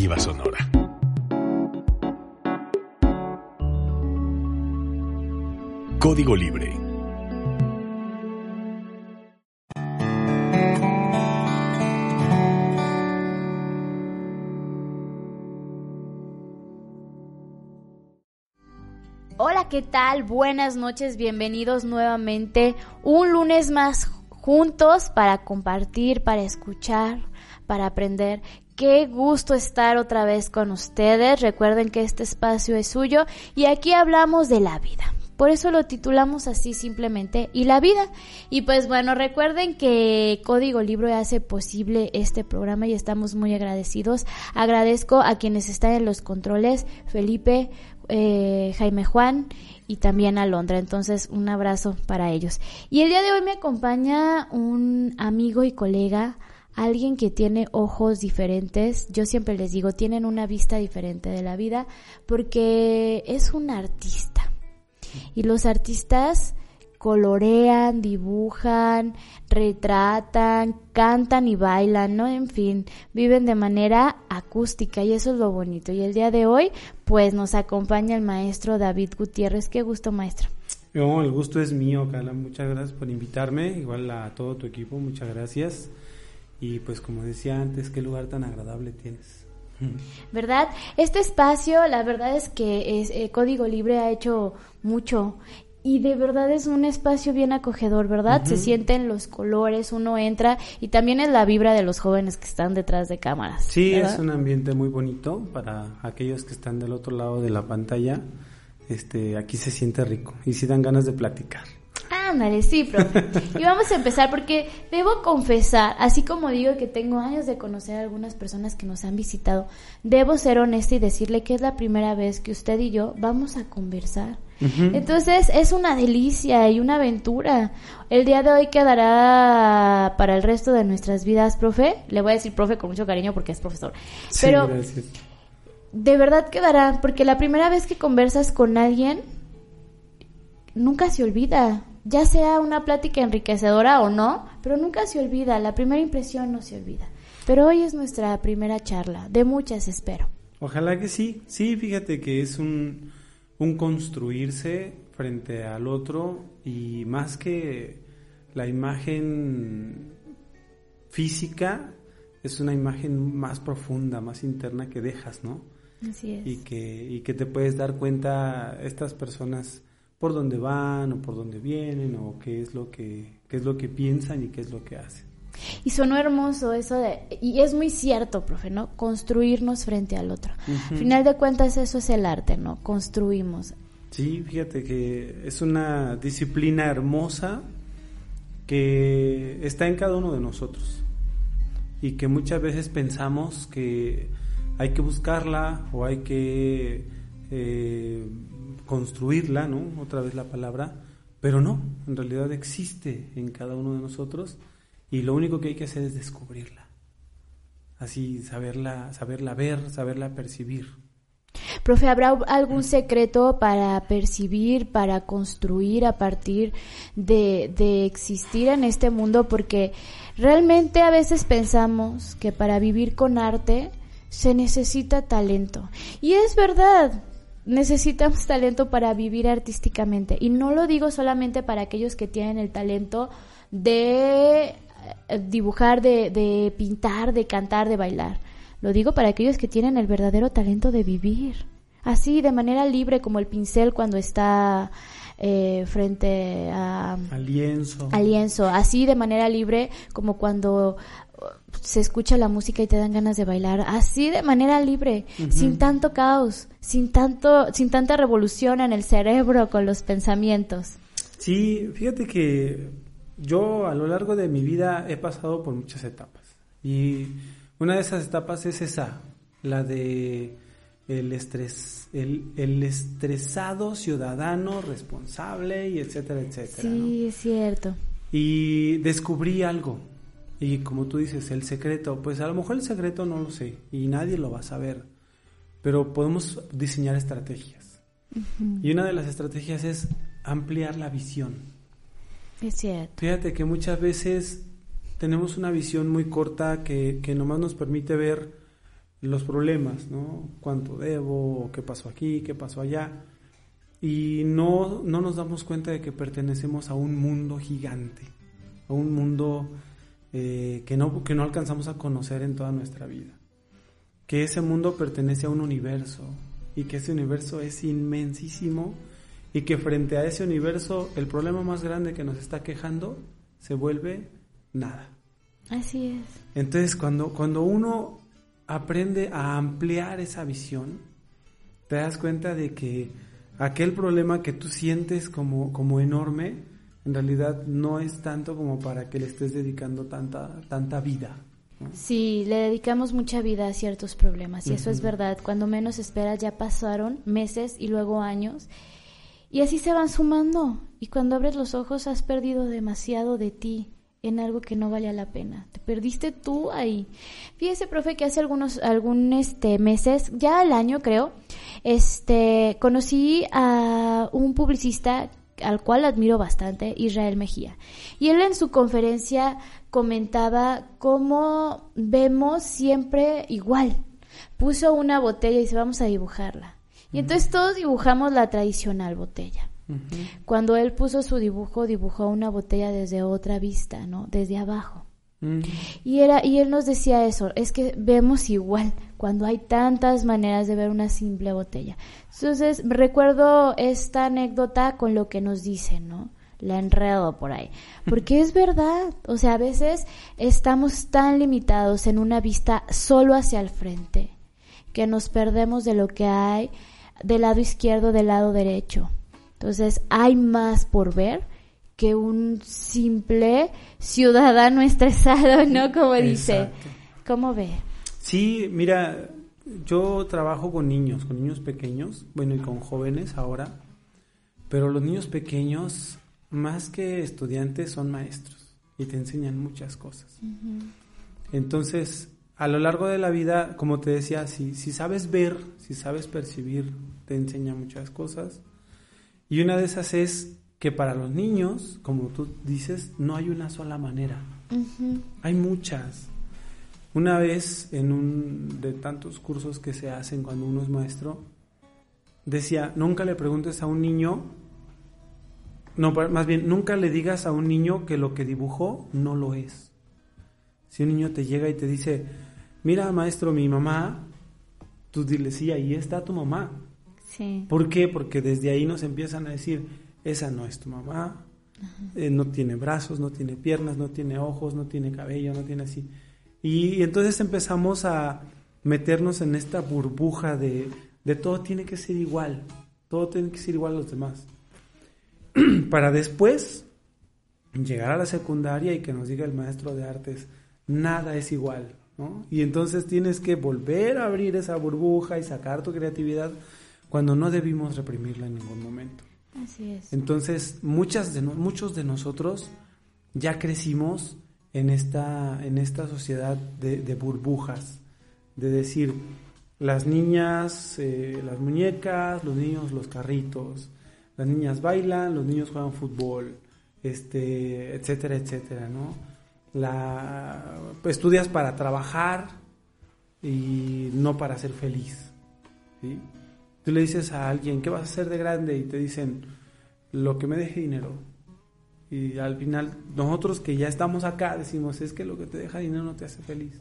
Sonora. Código Libre. Hola, ¿qué tal? Buenas noches, bienvenidos nuevamente un lunes más juntos para compartir, para escuchar, para aprender. Qué gusto estar otra vez con ustedes. Recuerden que este espacio es suyo y aquí hablamos de la vida. Por eso lo titulamos así simplemente y la vida. Y pues bueno, recuerden que Código Libro hace posible este programa y estamos muy agradecidos. Agradezco a quienes están en los controles, Felipe, eh, Jaime Juan y también a Londra. Entonces, un abrazo para ellos. Y el día de hoy me acompaña un amigo y colega, alguien que tiene ojos diferentes. Yo siempre les digo, tienen una vista diferente de la vida porque es un artista. Y los artistas colorean, dibujan, retratan, cantan y bailan, ¿no? En fin, viven de manera acústica y eso es lo bonito. Y el día de hoy, pues nos acompaña el maestro David Gutiérrez. Qué gusto, maestro. No, el gusto es mío, Carla. Muchas gracias por invitarme. Igual a todo tu equipo, muchas gracias. Y pues como decía antes, qué lugar tan agradable tienes. ¿Verdad? Este espacio, la verdad es que es, eh, Código Libre ha hecho mucho y de verdad es un espacio bien acogedor, ¿verdad? Se sienten los colores, uno entra y también es la vibra de los jóvenes que están detrás de cámaras. Sí, es un ambiente muy bonito para aquellos que están del otro lado de la pantalla. Este, aquí se siente rico y si dan ganas de platicar. Ándale, sí, profe. Y vamos a empezar porque debo confesar, así como digo que tengo años de conocer a algunas personas que nos han visitado, debo ser honesta y decirle que es la primera vez que usted y yo vamos a conversar. Entonces es una delicia y una aventura. El día de hoy quedará para el resto de nuestras vidas, profe. Le voy a decir profe con mucho cariño porque es profesor. Sí, Pero gracias. de verdad quedará, porque la primera vez que conversas con alguien, nunca se olvida. Ya sea una plática enriquecedora o no, pero nunca se olvida. La primera impresión no se olvida. Pero hoy es nuestra primera charla. De muchas espero. Ojalá que sí. Sí, fíjate que es un, un construirse frente al otro y más que la imagen física, es una imagen más profunda, más interna que dejas, ¿no? Así es. Y que, y que te puedes dar cuenta estas personas por dónde van o por dónde vienen o qué es lo que, qué es lo que piensan y qué es lo que hacen. Y sonó hermoso eso de, y es muy cierto, profe, ¿no? Construirnos frente al otro. Al final de cuentas eso es el arte, ¿no? Construimos. Sí, fíjate que es una disciplina hermosa que está en cada uno de nosotros y que muchas veces pensamos que hay que buscarla o hay que eh, construirla, ¿no? Otra vez la palabra, pero no, en realidad existe en cada uno de nosotros y lo único que hay que hacer es descubrirla. Así, saberla, saberla ver, saberla percibir. Profe, ¿habrá algún secreto para percibir, para construir a partir de, de existir en este mundo? Porque realmente a veces pensamos que para vivir con arte se necesita talento. Y es verdad, necesitamos talento para vivir artísticamente. Y no lo digo solamente para aquellos que tienen el talento de eh, dibujar, de, de pintar, de cantar, de bailar. Lo digo para aquellos que tienen el verdadero talento de vivir. Así, de manera libre, como el pincel cuando está eh, frente a, Al lienzo. al lienzo. Así, de manera libre, como cuando se escucha la música y te dan ganas de bailar. Así, de manera libre, sin tanto caos, sin, tanto, sin tanta revolución en el cerebro con los pensamientos. Sí, fíjate que yo a lo largo de mi vida he pasado por muchas etapas y una de esas etapas es esa, la de el estrés, el, el estresado ciudadano responsable y etcétera, etcétera. ¿no? Sí, es cierto. Y descubrí algo. Y como tú dices, el secreto, pues a lo mejor el secreto no lo sé y nadie lo va a saber, pero podemos diseñar estrategias. Y una de las estrategias es ampliar la visión. Es cierto. Fíjate que muchas veces tenemos una visión muy corta que, que nomás nos permite ver los problemas, ¿no? ¿Cuánto debo? ¿Qué pasó aquí? ¿Qué pasó allá? Y no, no nos damos cuenta de que pertenecemos a un mundo gigante, a un mundo eh, que, no, que no alcanzamos a conocer en toda nuestra vida. Que ese mundo pertenece a un universo y que ese universo es inmensísimo y que frente a ese universo el problema más grande que nos está quejando se vuelve nada. Así es. Entonces cuando, cuando uno aprende a ampliar esa visión, te das cuenta de que aquel problema que tú sientes como, como enorme, en realidad no es tanto como para que le estés dedicando tanta, tanta vida. Sí, le dedicamos mucha vida a ciertos problemas y eso es verdad. Cuando menos esperas ya pasaron meses y luego años y así se van sumando. Y cuando abres los ojos has perdido demasiado de ti en algo que no valía la pena. Te perdiste tú ahí. Fíjese, profe, que hace algunos algún este meses, ya al año creo, este conocí a un publicista al cual admiro bastante, Israel Mejía. Y él en su conferencia comentaba cómo vemos siempre igual. Puso una botella y dice, vamos a dibujarla. Y entonces todos dibujamos la tradicional botella. Cuando él puso su dibujo, dibujó una botella desde otra vista, ¿no? Desde abajo. Y era y él nos decía eso, es que vemos igual cuando hay tantas maneras de ver una simple botella. Entonces, recuerdo esta anécdota con lo que nos dicen, ¿no? La enredo por ahí. Porque es verdad, o sea, a veces estamos tan limitados en una vista solo hacia el frente que nos perdemos de lo que hay del lado izquierdo, del lado derecho. Entonces hay más por ver que un simple ciudadano estresado, ¿no? Como dice. ¿Cómo ve? Sí, mira, yo trabajo con niños, con niños pequeños, bueno, y con jóvenes ahora, pero los niños pequeños, más que estudiantes, son maestros y te enseñan muchas cosas. Entonces, a lo largo de la vida, como te decía, si, si sabes ver, si sabes percibir, te enseña muchas cosas. Y una de esas es que para los niños, como tú dices, no hay una sola manera. Hay muchas. Una vez en un de tantos cursos que se hacen cuando uno es maestro, decía, nunca le preguntes a un niño, no, más bien, nunca le digas a un niño que lo que dibujó no lo es. Si un niño te llega y te dice, mira maestro, mi mamá, tú dile, sí, ahí está tu mamá. Sí. ¿Por qué? Porque desde ahí nos empiezan a decir, esa no es tu mamá, eh, no tiene brazos, no tiene piernas, no tiene ojos, no tiene cabello, no tiene así. Y, entonces empezamos a meternos en esta burbuja de, de todo tiene que ser igual, todo tiene que ser igual a los demás. Para después llegar a la secundaria y que nos diga el maestro de artes, nada es igual, y entonces tienes que volver a abrir esa burbuja y sacar tu creatividad cuando no debimos reprimirla en ningún momento. Así es. Entonces, muchas de muchos de nosotros ya crecimos en esta, en esta sociedad de, burbujas, de decir, las niñas, eh, las muñecas, los niños, los carritos, las niñas bailan, los niños juegan fútbol, este, etcétera, etcétera, ¿no? la estudias para trabajar y no para ser feliz. Tú le dices a alguien, ¿qué vas a hacer de grande? Y te dicen, lo que me deje dinero. Y al final, nosotros que ya estamos acá, decimos, es que lo que te deja dinero no te hace feliz.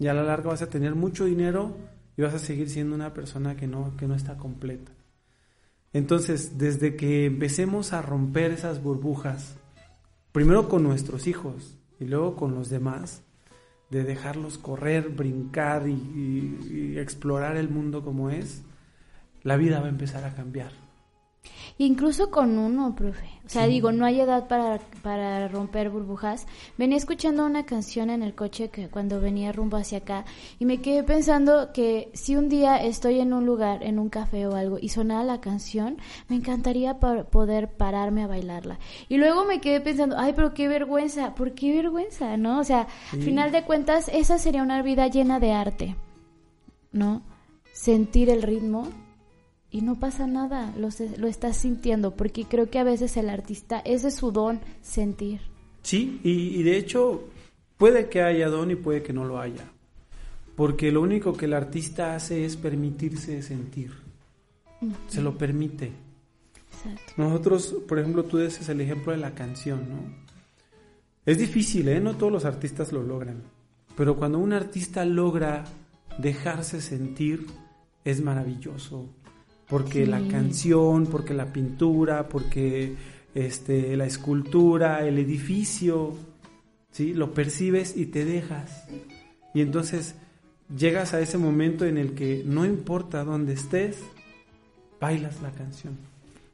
Y a la larga vas a tener mucho dinero y vas a seguir siendo una persona que no, que no está completa. Entonces, desde que empecemos a romper esas burbujas, primero con nuestros hijos, y luego con los demás, de dejarlos correr, brincar y, explorar el mundo como es, la vida va a empezar a cambiar. Incluso con uno, profe. O sea, digo, no hay edad para, para romper burbujas. Venía escuchando una canción en el coche que cuando venía rumbo hacia acá y me quedé pensando que si un día estoy en un lugar, en un café o algo y sonara la canción, me encantaría poder pararme a bailarla. Y luego me quedé pensando, ay, pero qué vergüenza, ¿por qué vergüenza? ¿No? O sea, al final de cuentas, esa sería una vida llena de arte, ¿no? Sentir el ritmo y no pasa nada, lo, lo estás sintiendo, porque creo que a veces el artista, ese es su don, sentir. Sí, y, de hecho puede que haya don y puede que no lo haya. porque lo único que el artista hace es permitirse sentir, se lo permite. Exacto. Nosotros, por ejemplo, tú dices el ejemplo de la canción, ¿no? Es difícil, ¿eh? No todos los artistas lo logran, pero cuando un artista logra dejarse sentir, es maravilloso, porque Sí. la canción, porque la pintura, porque este, la escultura, el edificio, ¿sí? Lo percibes y te dejas. Y entonces llegas a ese momento en el que no importa dónde estés, bailas la canción.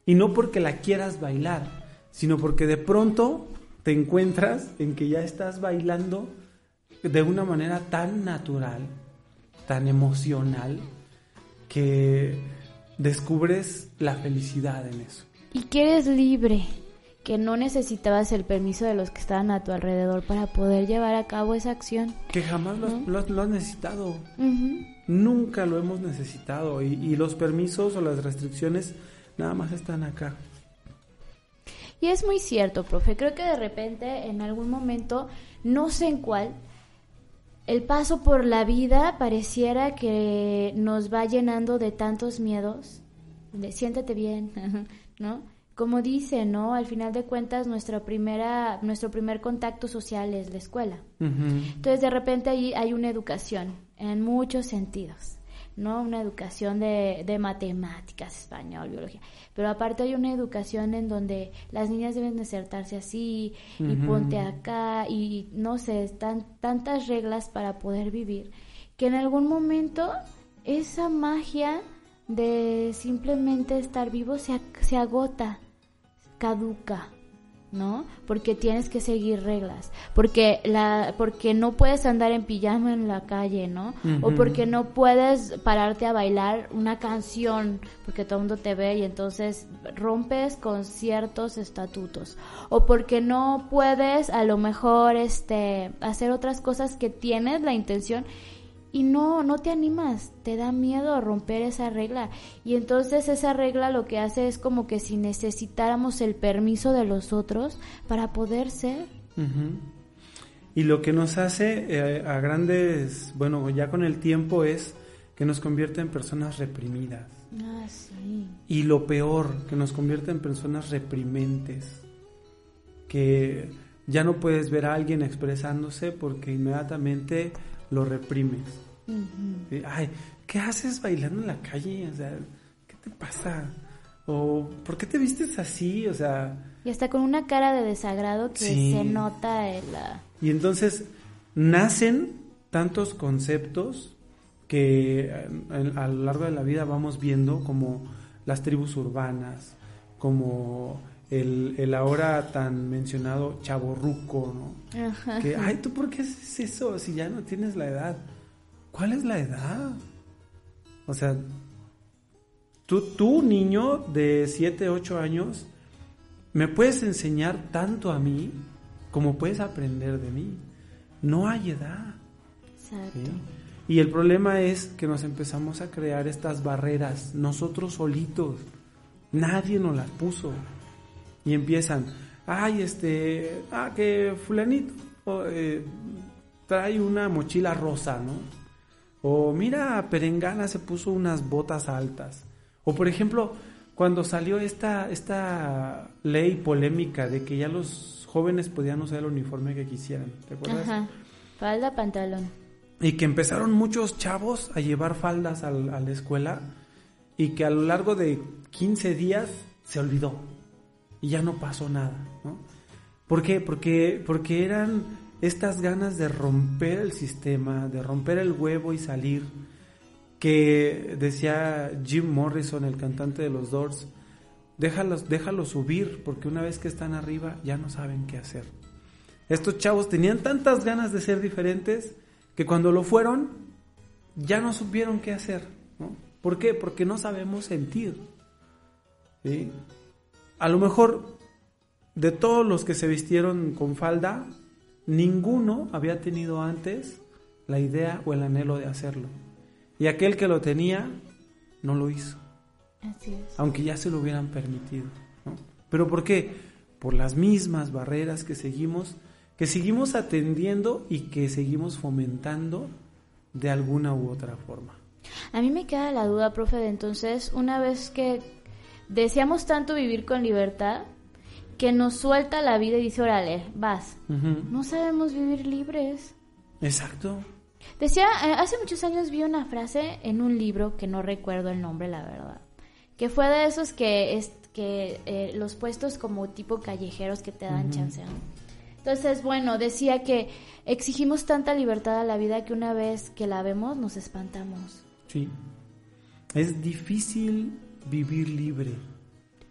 Y no porque la quieras bailar, sino porque de pronto te encuentras en que ya estás bailando de una manera tan natural, tan emocional, que descubres la felicidad en eso. Y que eres libre, que no necesitabas el permiso de los que estaban a tu alrededor para poder llevar a cabo esa acción. Que jamás lo, has- lo has- lo has necesitado. Nunca lo hemos necesitado. Y, y los permisos o las restricciones nada más están acá. Y es muy cierto, profe. Creo que de repente, en algún momento, no sé en cuál, el paso por la vida pareciera que nos va llenando de tantos miedos. De siéntate bien, ¿no? Como dice, ¿no? Al final de cuentas, nuestra primera, nuestro primer contacto social es la escuela. Entonces, de repente ahí hay una educación en muchos sentidos, ¿no? Una educación de, de matemáticas, español, biología. Pero aparte hay una educación en donde las niñas deben de sentarse así y ponte acá y no sé, están tantas reglas para poder vivir que en algún momento esa magia de simplemente estar vivo se, se agota caduca, ¿no? Porque tienes que seguir reglas, porque la porque no puedes andar en pijama en la calle, ¿no? O porque no puedes pararte a bailar una canción porque todo el mundo te ve y entonces rompes con ciertos estatutos o porque no puedes a lo mejor este hacer otras cosas que tienes la intención y no, no te animas, te da miedo romper esa regla. Y entonces esa regla lo que hace es como que si necesitáramos el permiso de los otros para poder ser. Y lo que nos hace eh, a grandes, bueno, ya con el tiempo es que nos convierte en personas reprimidas. Ah, sí. Y lo peor, que nos convierte en personas reprimentes. Que ya no puedes ver a alguien expresándose porque inmediatamente lo reprimes. Ay, ¿qué haces bailando en la calle? O sea, ¿qué te pasa? O ¿por qué te vistes así? O sea, Y hasta con una cara de desagrado que Sí. se nota en la... y entonces nacen tantos conceptos que eh, a, a lo largo de la vida vamos viendo como las tribus urbanas, como el, el ahora tan mencionado chaborruco, ¿no? Ajá. Que, ay, ¿tú por qué haces eso si ya no tienes la edad? ¿Cuál es la edad? O sea, tú, tú niño de 7, 8 años, me puedes enseñar tanto a mí como puedes aprender de mí. No hay edad. Exacto. ¿sí? Y el problema es que nos empezamos a crear estas barreras, nosotros solitos. Nadie nos las puso. Y empiezan, ay, este, ah, que fulanito eh, trae una mochila rosa, ¿no? O mira, Perengana se puso unas botas altas. O por ejemplo, cuando salió esta, esta ley polémica de que ya los jóvenes podían usar el uniforme que quisieran, ¿te acuerdas? Ajá. Falda, pantalón. Y que empezaron muchos chavos a llevar faldas al- a la escuela y que a lo largo de 15 días se olvidó y ya no pasó nada, ¿no? ¿Por qué? Porque, porque eran estas ganas de romper el sistema, de romper el huevo y salir, que decía Jim Morrison, el cantante de los Doors, déjalos, déjalos subir, porque una vez que están arriba ya no saben qué hacer. Estos chavos tenían tantas ganas de ser diferentes que cuando lo fueron ya no supieron qué hacer. ¿no? ¿Por qué? Porque no sabemos sentir. ¿sí? A lo mejor de todos los que se vistieron con falda, ninguno había tenido antes la idea o el anhelo de hacerlo. Y aquel que lo tenía no lo hizo Así es. aunque ya se lo hubieran permitido. ¿no? ¿Pero por qué? Por las mismas barreras que seguimos, que seguimos atendiendo y que seguimos fomentando de alguna u otra forma. A mí me queda la duda, profe, de entonces, una vez que deseamos tanto vivir con libertad, que nos suelta la vida y dice, órale, vas. No sabemos vivir libres. Exacto. Decía, eh, hace muchos años vi una frase en un libro que no recuerdo el nombre, la verdad, que fue de esos que, es, que eh, los puestos como tipo callejeros que te dan chance, Entonces, bueno, decía que exigimos tanta libertad a la vida que una vez que la vemos nos espantamos. Sí. Es difícil vivir libre.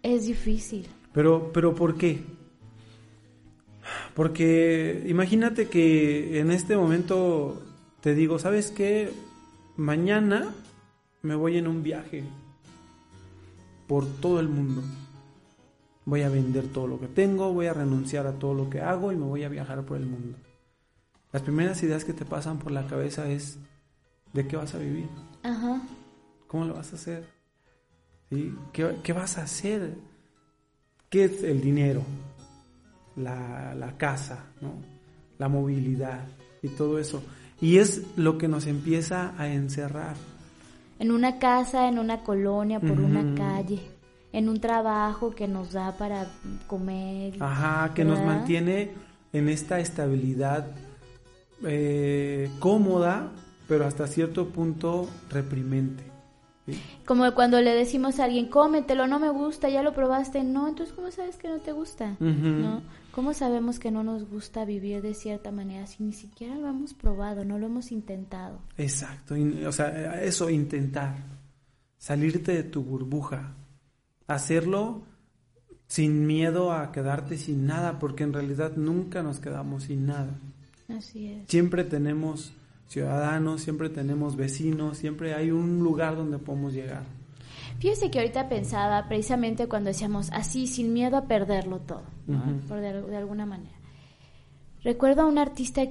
Es difícil. Pero, pero ¿por qué? Porque imagínate que en este momento te digo, ¿sabes qué? Mañana me voy en un viaje por todo el mundo. Voy a vender todo lo que tengo, voy a renunciar a todo lo que hago y me voy a viajar por el mundo. Las primeras ideas que te pasan por la cabeza es ¿de qué vas a vivir? Ajá. ¿Cómo lo vas a hacer? ¿Sí? ¿Qué, ¿Qué, vas a hacer? ¿Qué es el dinero? La, la casa, ¿no? La movilidad y todo eso. Y es lo que nos empieza a encerrar. En una casa, en una colonia, por una calle, en un trabajo que nos da para comer. Ajá, que nos mantiene en esta estabilidad eh, cómoda, pero hasta cierto punto reprimente. Como cuando le decimos a alguien, cómetelo, no me gusta, ya lo probaste. No, entonces, ¿cómo sabes que no te gusta? ¿No? ¿Cómo sabemos que no nos gusta vivir de cierta manera si ni siquiera lo hemos probado, no lo hemos intentado? Exacto, o sea, eso, intentar, salirte de tu burbuja, hacerlo sin miedo a quedarte sin nada, porque en realidad nunca nos quedamos sin nada. Así es. Siempre tenemos ciudadanos, siempre tenemos vecinos, siempre hay un lugar donde podemos llegar. Fíjese que ahorita pensaba precisamente cuando decíamos así, sin miedo a perderlo todo, por de, alguna manera. Recuerdo a un artista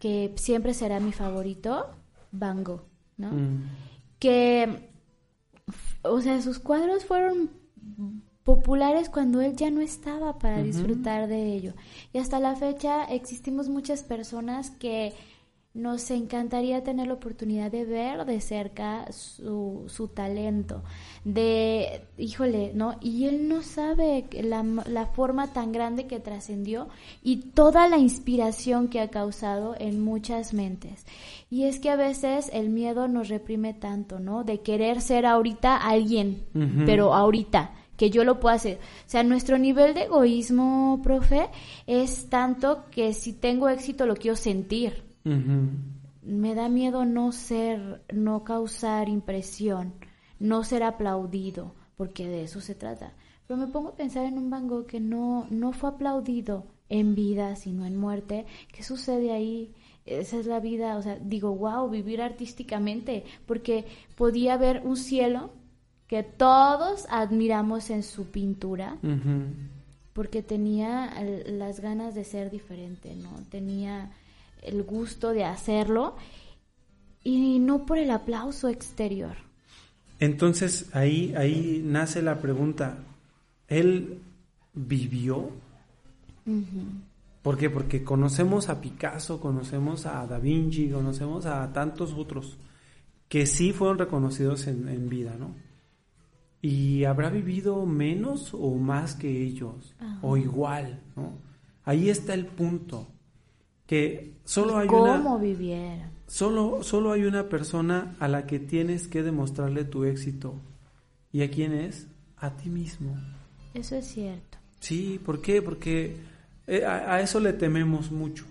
que siempre será mi favorito, Van Gogh, ¿no? Mm. Que, o sea, sus cuadros fueron populares cuando él ya no estaba para disfrutar de ello. Y hasta la fecha existimos muchas personas que nos encantaría tener la oportunidad de ver de cerca su, su talento, de, híjole, ¿no? Y él no sabe la, la forma tan grande que trascendió y toda la inspiración que ha causado en muchas mentes. Y es que a veces el miedo nos reprime tanto, ¿no? De querer ser ahorita alguien, pero ahorita que yo lo pueda hacer. O sea, nuestro nivel de egoísmo, profe, es tanto que si tengo éxito lo quiero sentir. Me da miedo no ser, no causar impresión, no ser aplaudido, porque de eso se trata. Pero me pongo a pensar en un Van Gogh que no, no fue aplaudido en vida, sino en muerte. ¿Qué sucede ahí? Esa es la vida, o sea, digo, wow, vivir artísticamente, porque podía ver un cielo que todos admiramos en su pintura, porque tenía las ganas de ser diferente, ¿no? Tenía el gusto de hacerlo y no por el aplauso exterior. Entonces ahí, ahí nace la pregunta, ¿él vivió? ¿Por qué? Porque conocemos a Picasso, conocemos a Da Vinci, conocemos a tantos otros que sí fueron reconocidos en, vida, ¿no? Y habrá vivido menos o más que ellos, o igual, ¿no? Ahí está el punto que solo hay ¿Cómo una Solo, solo hay una persona a la que tienes que demostrarle tu éxito. ¿Y a quién es? A ti mismo. Eso es cierto. Sí, ¿por qué? Porque eh, a, eso le tememos mucho.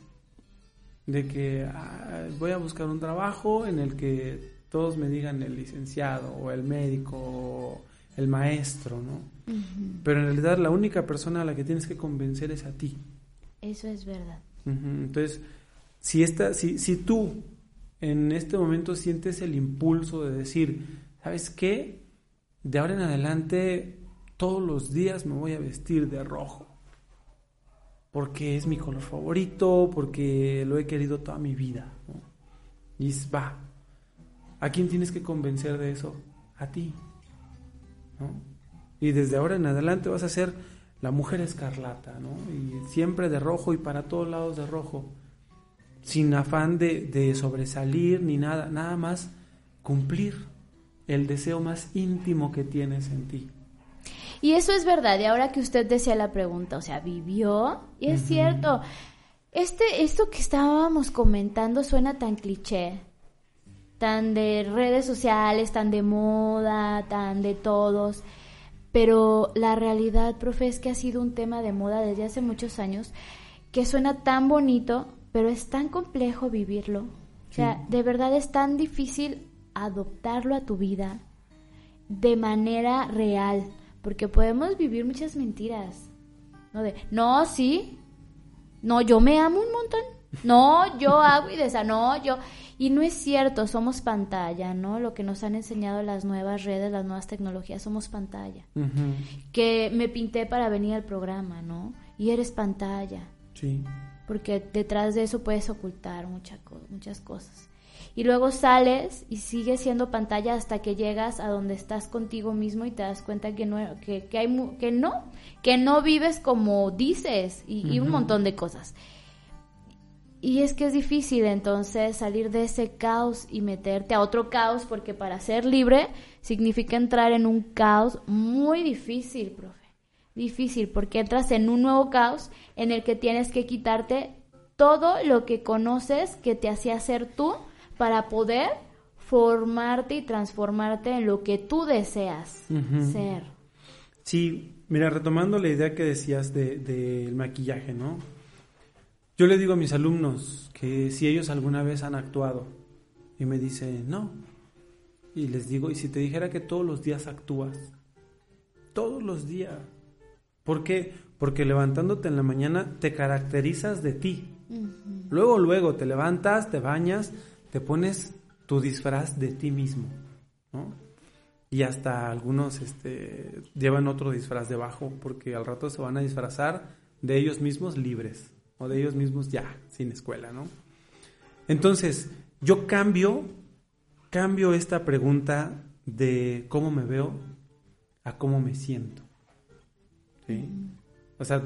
De que ah, voy a buscar un trabajo en el que todos me digan el licenciado o el médico o el maestro, ¿no? Pero en realidad la única persona a la que tienes que convencer es a ti. Eso es verdad. Entonces, si, esta, si, si tú en este momento sientes el impulso de decir, ¿sabes qué? De ahora en adelante, todos los días me voy a vestir de rojo. Porque es mi color favorito, porque lo he querido toda mi vida. Y va. ¿A quién tienes que convencer de eso? A ti. Y desde ahora en adelante vas a ser la mujer escarlata, ¿no? Y siempre de rojo y para todos lados de rojo. sin afán de, de sobresalir ni nada, nada más cumplir el deseo más íntimo que tienes en ti. Y eso es verdad, y ahora que usted decía la pregunta, o sea, vivió, y es cierto, este, esto que estábamos comentando suena tan cliché, tan de redes sociales, tan de moda, tan de todos, pero la realidad, profe, es que ha sido un tema de moda desde hace muchos años, que suena tan bonito, pero es tan complejo vivirlo. O sea, de verdad es tan difícil adoptarlo a tu vida de manera real, porque podemos vivir muchas mentiras. No de, no, sí, no, yo me amo un montón. No, yo hago y esa no, yo. Y no es cierto, somos pantalla, ¿no? Lo que nos han enseñado las nuevas redes, las nuevas tecnologías, somos pantalla. Que me pinté para venir al programa, ¿no? Y eres pantalla. Sí. Porque detrás de eso puedes ocultar mucha, muchas cosas y luego sales y sigues siendo pantalla hasta que llegas a donde estás contigo mismo y te das cuenta que no que, que hay que no que no vives como dices y, un montón de cosas y es que es difícil entonces salir de ese caos y meterte a otro caos porque para ser libre significa entrar en un caos muy difícil profe difícil porque entras en un nuevo caos en el que tienes que quitarte todo lo que conoces que te hacía ser tú para poder formarte y transformarte en lo que tú deseas ser. Sí, mira, retomando la idea que decías del de, maquillaje, ¿no? Yo le digo a mis alumnos que si ellos alguna vez han actuado y me dicen, no, y les digo, ¿y si te dijera que todos los días actúas? Todos los días. ¿Por qué? Porque levantándote en la mañana te caracterizas de ti. Luego, luego te levantas, te bañas, te pones tu disfraz de ti mismo, ¿no? Y hasta algunos este, llevan otro disfraz debajo porque al rato se van a disfrazar de ellos mismos libres o de ellos mismos ya, sin escuela, ¿no? Entonces, yo cambio, cambio esta pregunta de cómo me veo a cómo me siento. ¿sí? O sea,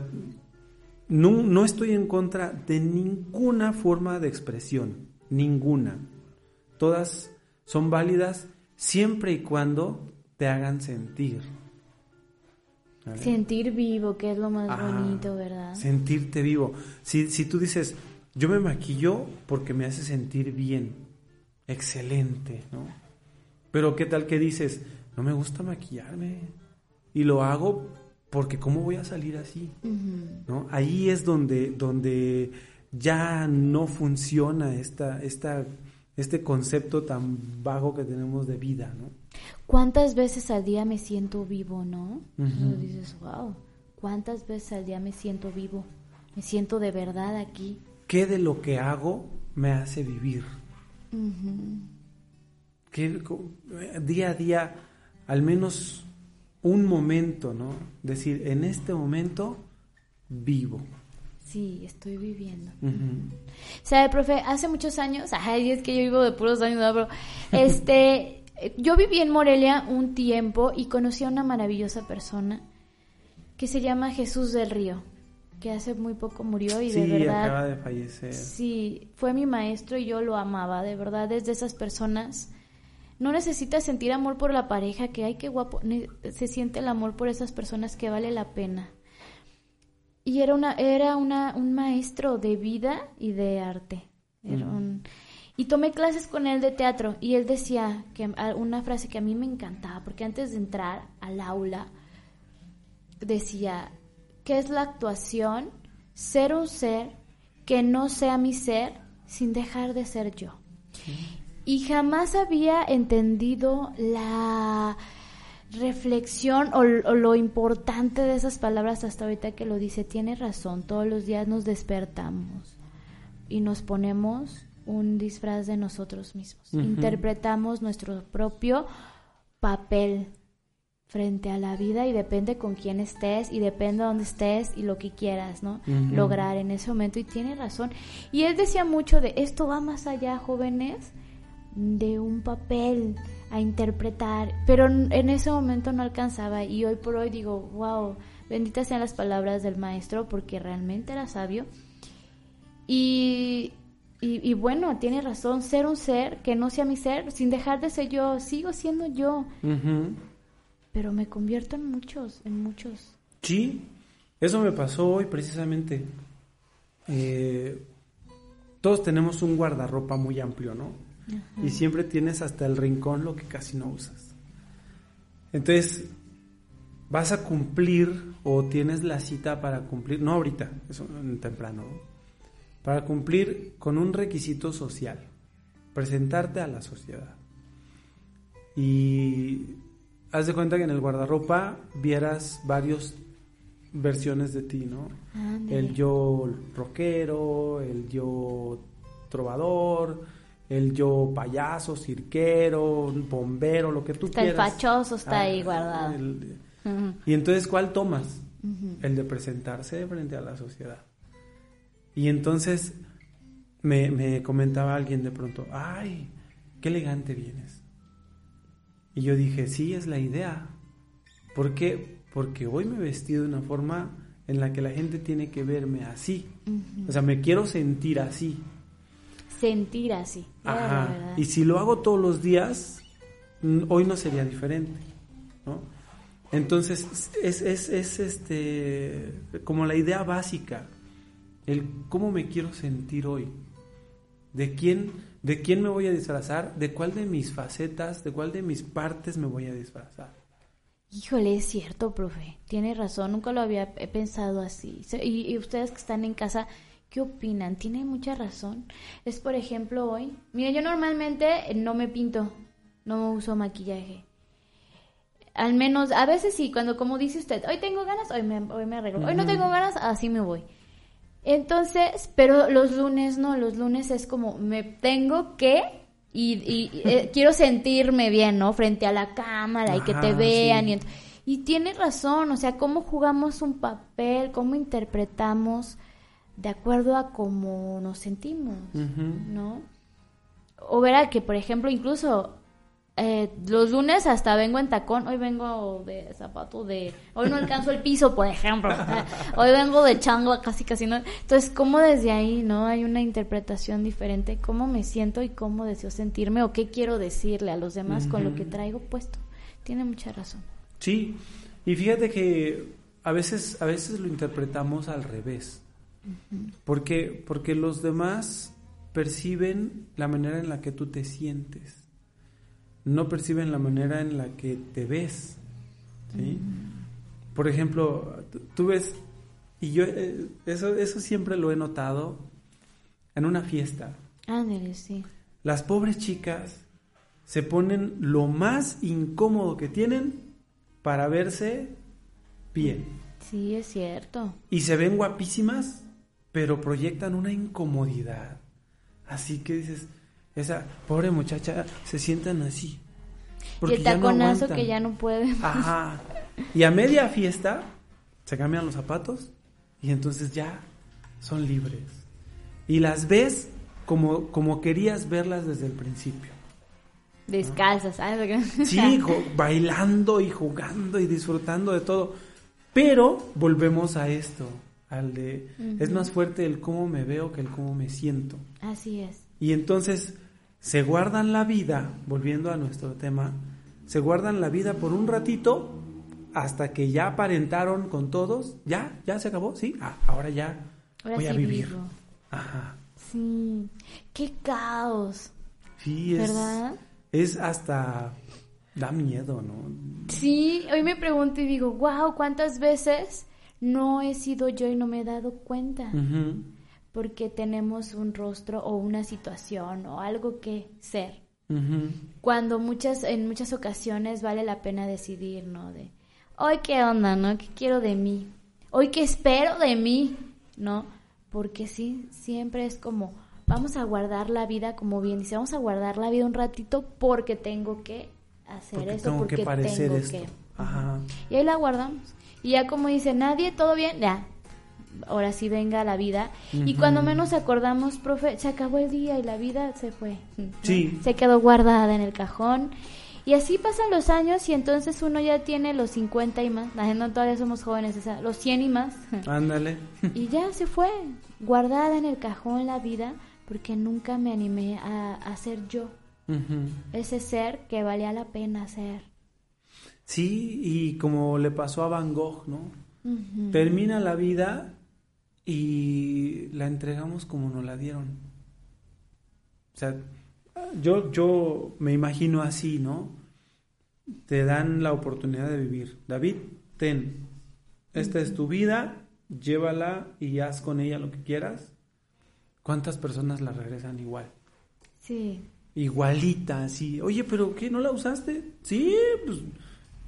no, no estoy en contra de ninguna forma de expresión ninguna. Todas son válidas siempre y cuando te hagan sentir. Sentir vivo, que es lo más bonito, ¿verdad? Sentirte vivo. Si, si tú dices, yo me maquillo porque me hace sentir bien, excelente, ¿no? Pero ¿qué tal que dices, no me gusta maquillarme y lo hago porque cómo voy a salir así, ¿no? Ahí es donde, donde ya no funciona esta, esta, este concepto tan vago que tenemos de vida, ¿no? ¿Cuántas veces al día me siento vivo, no? dices, wow, ¿cuántas veces al día me siento vivo? Me siento de verdad aquí. ¿Qué de lo que hago me hace vivir? ¿Qué, día a día, al menos un momento, ¿no? Decir, en este momento vivo. Sí, estoy viviendo. ¿Sabe, profe? Hace muchos años, ay, es que yo vivo de puros años, ¿no? este, yo viví en Morelia un tiempo y conocí a una maravillosa persona que se llama Jesús del Río, que hace muy poco murió y de verdad... acaba de fallecer. Sí, fue mi maestro y yo lo amaba, de verdad, es de esas personas... No necesitas sentir amor por la pareja, que hay que guapo, se siente el amor por esas personas que vale la pena y era una era una, un maestro de vida y de arte. Y tomé clases con él de teatro y él decía que una frase que a mí me encantaba porque antes de entrar al aula decía ¿qué es la actuación? Ser un ser que no sea mi ser sin dejar de ser yo. Y jamás había entendido la reflexión o, lo importante de esas palabras hasta ahorita que lo dice, tiene razón, todos los días nos despertamos y nos ponemos un disfraz de nosotros mismos, interpretamos nuestro propio papel frente a la vida y depende con quién estés y depende de dónde estés y lo que quieras, ¿no? Lograr en ese momento y tiene razón. Y él decía mucho de esto va más allá, jóvenes, de un papel a interpretar, pero en ese momento no alcanzaba y hoy por hoy digo, wow, benditas sean las palabras del maestro porque realmente era sabio. Y Y, y bueno, tiene razón, ser un ser que no sea mi ser, sin dejar de ser yo, sigo siendo yo, pero me convierto en muchos, en muchos. Sí, eso me pasó hoy precisamente. Eh, todos tenemos un guardarropa muy amplio, ¿no? Y siempre tienes hasta el rincón lo que casi no usas. Entonces, vas a cumplir o tienes la cita para cumplir, no ahorita, eso temprano, ¿no? Para cumplir con un requisito social, presentarte a la sociedad. Y haz de cuenta que en el guardarropa vieras varias versiones de ti, ¿no? El yo rockero, el yo trovador, el yo payaso, cirquero, bombero, lo que tú Está el quieras. fachoso, está ahí Ah, guardado. el- Ujú. y entonces, ¿cuál tomas? El de presentarse frente a la sociedad. Y entonces me, me comentaba alguien de pronto, ay, qué elegante vienes. Y yo dije, sí, es la idea. ¿Por qué? Porque hoy me he vestido de una forma en la que la gente tiene que verme así. O sea, me quiero sentir así. Sentir así. Ajá. Y si lo hago todos los días, hoy no sería diferente, ¿no? Entonces, es, es, es este, como la idea básica, el cómo me quiero sentir hoy, de quién, de quién me voy a disfrazar, de cuál de mis facetas, de cuál de mis partes me voy a disfrazar. Híjole, es cierto, profe. Tiene razón, nunca lo había pensado así. Y, y ustedes que están en casa, ¿qué opinan? Tiene mucha razón. Es, por ejemplo, hoy. Mira, yo normalmente no me pinto, no uso maquillaje. Al menos, a veces sí, cuando como dice usted, hoy tengo ganas, hoy me, hoy me arreglo. Hoy no tengo ganas, así me voy. Entonces, pero los lunes no, los lunes es como me tengo que y, y- eh, quiero sentirme bien, ¿no? Frente a la cámara y que te vean. sí. Y, y tiene razón, o sea, cómo jugamos un papel, cómo interpretamos de acuerdo a cómo nos sentimos. ¿no? O verá que, por ejemplo, incluso eh, los lunes hasta vengo en tacón, hoy vengo de zapato de... Hoy no alcanzo el piso, por ejemplo. Hoy vengo de chango, casi casi no. Entonces, ¿cómo desde ahí, no? Hay una interpretación diferente, cómo me siento y cómo deseo sentirme o qué quiero decirle a los demás con lo que traigo puesto. Tiene mucha razón. Sí, y fíjate que a veces, a veces lo interpretamos al revés. Porque, porque los demás perciben la manera en la que tú te sientes. No perciben la manera en la que te ves. ¿sí? Por ejemplo, tú- tú ves, y yo eh, eso, eso siempre lo he notado en una fiesta. Ándale, sí. Las pobres chicas se ponen lo más incómodo que tienen para verse bien. Sí, es cierto. Y se ven guapísimas, pero proyectan una incomodidad. Así que dices, esa pobre muchacha se sientan así. y el ya no taconazo que ya no puede. Ajá. Y a media fiesta se cambian los zapatos y entonces ya son libres. Y las ves como, como querías verlas desde el principio. Descalzas, ¿sabes? Sí, jo- bailando y jugando y disfrutando de todo. Pero volvemos a esto, al de es más fuerte el cómo me veo que el cómo me siento. Así es. Y entonces se guardan la vida, volviendo a nuestro tema, se guardan la vida por un ratito hasta que ya aparentaron con todos, ya, ya se acabó, sí, ah, ahora ya Ahora voy a vivir. vivo. Ajá. Sí. Qué caos. Sí, es, ¿Verdad? es hasta da miedo, ¿no? Sí, hoy me pregunto y digo, wow, ¿cuántas veces no he sido yo y no me he dado cuenta? Ujú. Porque tenemos un rostro o una situación o algo que ser. Cuando muchas, en muchas ocasiones vale la pena decidir, ¿no? De, hoy qué onda, ¿no? ¿Qué quiero de mí? Hoy qué espero de mí, ¿no? Porque sí, siempre es como, vamos a guardar la vida, como bien dice, vamos a guardar la vida un ratito porque tengo que hacer Porque eso, tengo porque que parecer tengo esto. que. Ajá. Y ahí la guardamos. Y ya como dice, nadie, todo bien, ya. Ahora sí venga la vida. Y cuando menos acordamos, profe, se acabó el día y la vida se fue. Sí. Se quedó guardada en el cajón. Y así pasan los años y entonces uno ya tiene los 50 y más. La gente no todavía somos jóvenes, o sea, los 100 y más. Ándale. y ya se fue, guardada en el cajón la vida porque nunca me animé a, a ser yo, ese ser que valía la pena ser. Sí, y como le pasó a Van Gogh, ¿no? Termina la vida y la entregamos como nos la dieron. O sea, yo, yo me imagino así, ¿no? Te dan la oportunidad de vivir. David, ten, esta es tu vida, llévala y haz con ella lo que quieras. ¿Cuántas personas la regresan igual? Sí, Igualita, así. Oye, pero ¿qué? ¿No la usaste? Sí, pues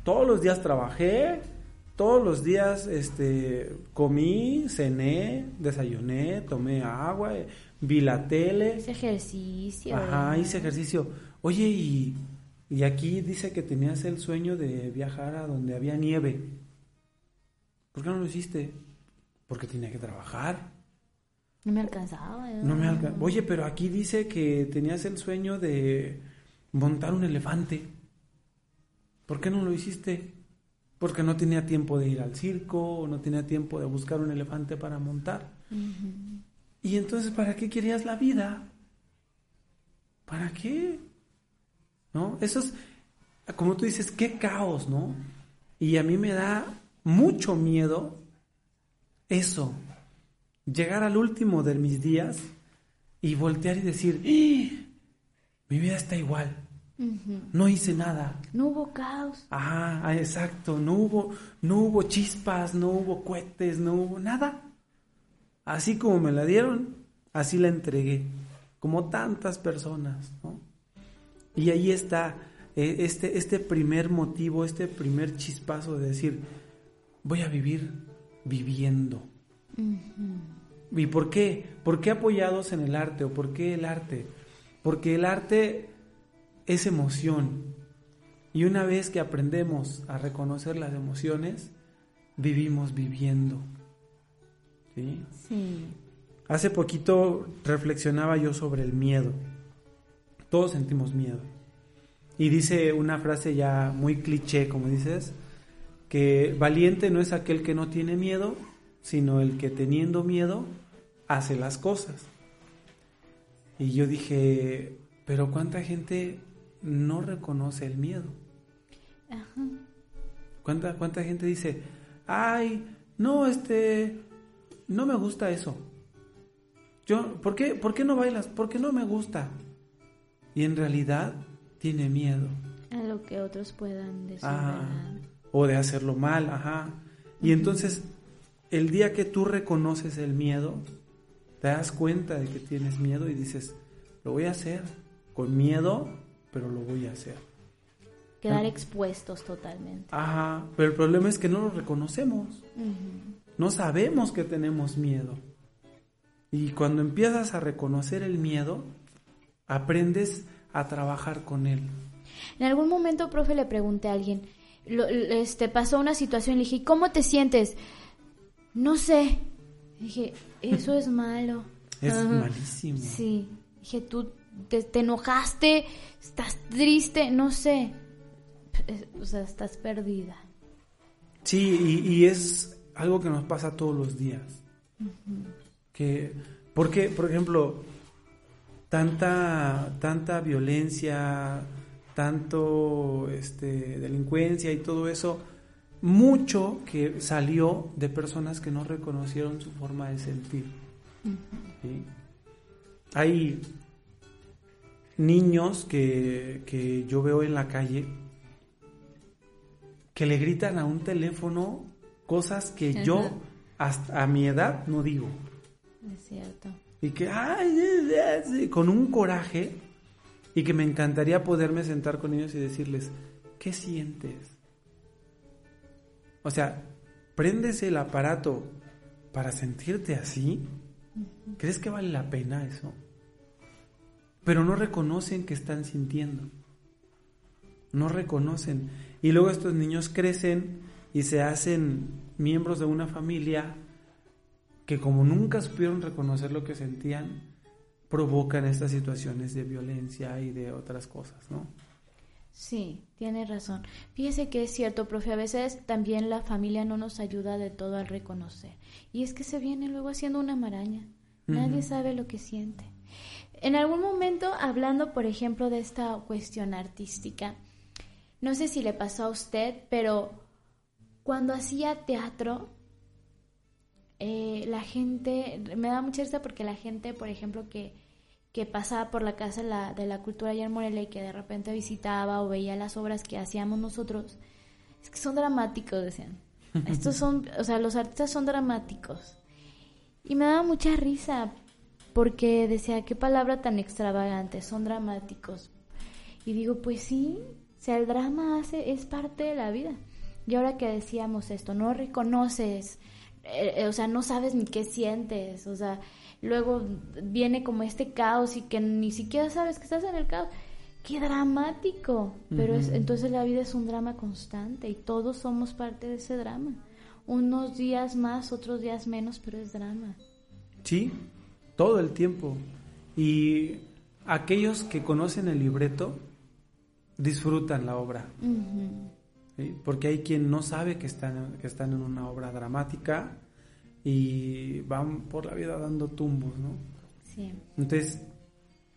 todos los días trabajé, todos los días este, comí, cené, desayuné, tomé agua, eh, vi la tele. ese ejercicio. Ajá, hice ejercicio. Oye, y, y aquí dice que tenías el sueño de viajar a donde había nieve. ¿Por qué no lo hiciste? Porque tenía que trabajar. No me alcanzaba. ¿verdad? No me alca- Oye, pero aquí dice que tenías el sueño de montar un elefante. ¿Por qué no lo hiciste? Porque no tenía tiempo de ir al circo, o no tenía tiempo de buscar un elefante para montar. Y entonces, ¿para qué querías la vida? ¿Para qué? ¿No? Eso es, como tú dices, qué caos, ¿no? Y a mí me da mucho miedo eso, llegar al último de mis días y voltear y decir, ¡Ah! mi vida está igual, No hice nada. No hubo caos. Ah, exacto, no hubo, no hubo chispas, no hubo cohetes, no hubo nada. Así como me la dieron, así la entregué, como tantas personas, ¿no? Y ahí está eh, este, este primer motivo, este primer chispazo de decir, voy a vivir viviendo. ¿Y por qué? ¿Por qué apoyados en el arte? ¿O por qué el arte? Porque el arte es emoción. Y una vez que aprendemos a reconocer las emociones, vivimos viviendo. ¿Sí? Sí. Hace poquito reflexionaba yo sobre el miedo. Todos sentimos miedo. Y dice una frase ya muy cliché, como dices, que valiente no es aquel que no tiene miedo, sino el que teniendo miedo hace las cosas. Y yo dije, pero ¿cuánta gente no reconoce el miedo? Ajá. ¿Cuánta, cuánta gente dice, ay, no, este, no me gusta eso? Yo, ¿por qué, ¿Por qué no bailas? Porque no me gusta. Y en realidad tiene miedo. A lo que otros puedan decir. Ah, o de hacerlo mal, ajá. Y entonces, el día que tú reconoces el miedo, te das cuenta de que tienes miedo y dices, lo voy a hacer con miedo, pero lo voy a hacer. Quedar expuestos totalmente. Ajá, pero el problema es que no lo reconocemos. No sabemos que tenemos miedo. Y cuando empiezas a reconocer el miedo, aprendes a trabajar con él. En algún momento, profe, le pregunté a alguien, lo- este, pasó una situación, le dije, ¿cómo te sientes? No sé. Dije, eso es malo. Es Ajá. malísimo. Sí. Dije, tú te, te enojaste, estás triste, no sé. O sea, estás perdida. Sí, y, y es algo que nos pasa todos los días. Que, porque, por ejemplo, tanta, tanta violencia, tanto este, delincuencia y todo eso, mucho que salió de personas que no reconocieron su forma de sentir. ¿sí? Hay niños que, que yo veo en la calle que le gritan a un teléfono cosas que yo hasta a mi edad no digo. Es cierto. Y que, ay, con un coraje y que me encantaría poderme sentar con ellos y decirles, ¿qué sientes? O sea, prendes el aparato para sentirte así. ¿Crees que vale la pena eso? Pero no reconocen que están sintiendo. No reconocen. Y luego estos niños crecen y se hacen miembros de una familia que como nunca supieron reconocer lo que sentían, provocan estas situaciones de violencia y de otras cosas, ¿no? Sí, tiene razón. Fíjese que es cierto, profe, a veces también la familia no nos ayuda de todo al reconocer. Y es que se viene luego haciendo una maraña. Nadie sabe lo que siente. En algún momento, hablando, por ejemplo, de esta cuestión artística, no sé si le pasó a usted, pero cuando hacía teatro, eh, la gente, me da mucha risa porque la gente, por ejemplo, que, que pasaba por la casa de la, de la cultura allá en Morelia y que de repente visitaba o veía las obras que hacíamos nosotros, es que son dramáticos, decían. Estos son, o sea, los artistas son dramáticos. Y me daba mucha risa porque decía, qué palabra tan extravagante, son dramáticos. Y digo, pues sí, o sea, el drama hace, es parte de la vida. Y ahora que decíamos esto, no reconoces, eh, eh, o sea, no sabes ni qué sientes, o sea, luego viene como este caos y que ni siquiera sabes que estás en el caos. Qué dramático, pero es, entonces la vida es un drama constante y todos somos parte de ese drama. Unos días más, otros días menos, pero es drama. Sí, todo el tiempo. Y aquellos que conocen el libreto disfrutan la obra. Porque hay quien no sabe que están, que están en una obra dramática y van por la vida dando tumbos, ¿no? Sí. Entonces,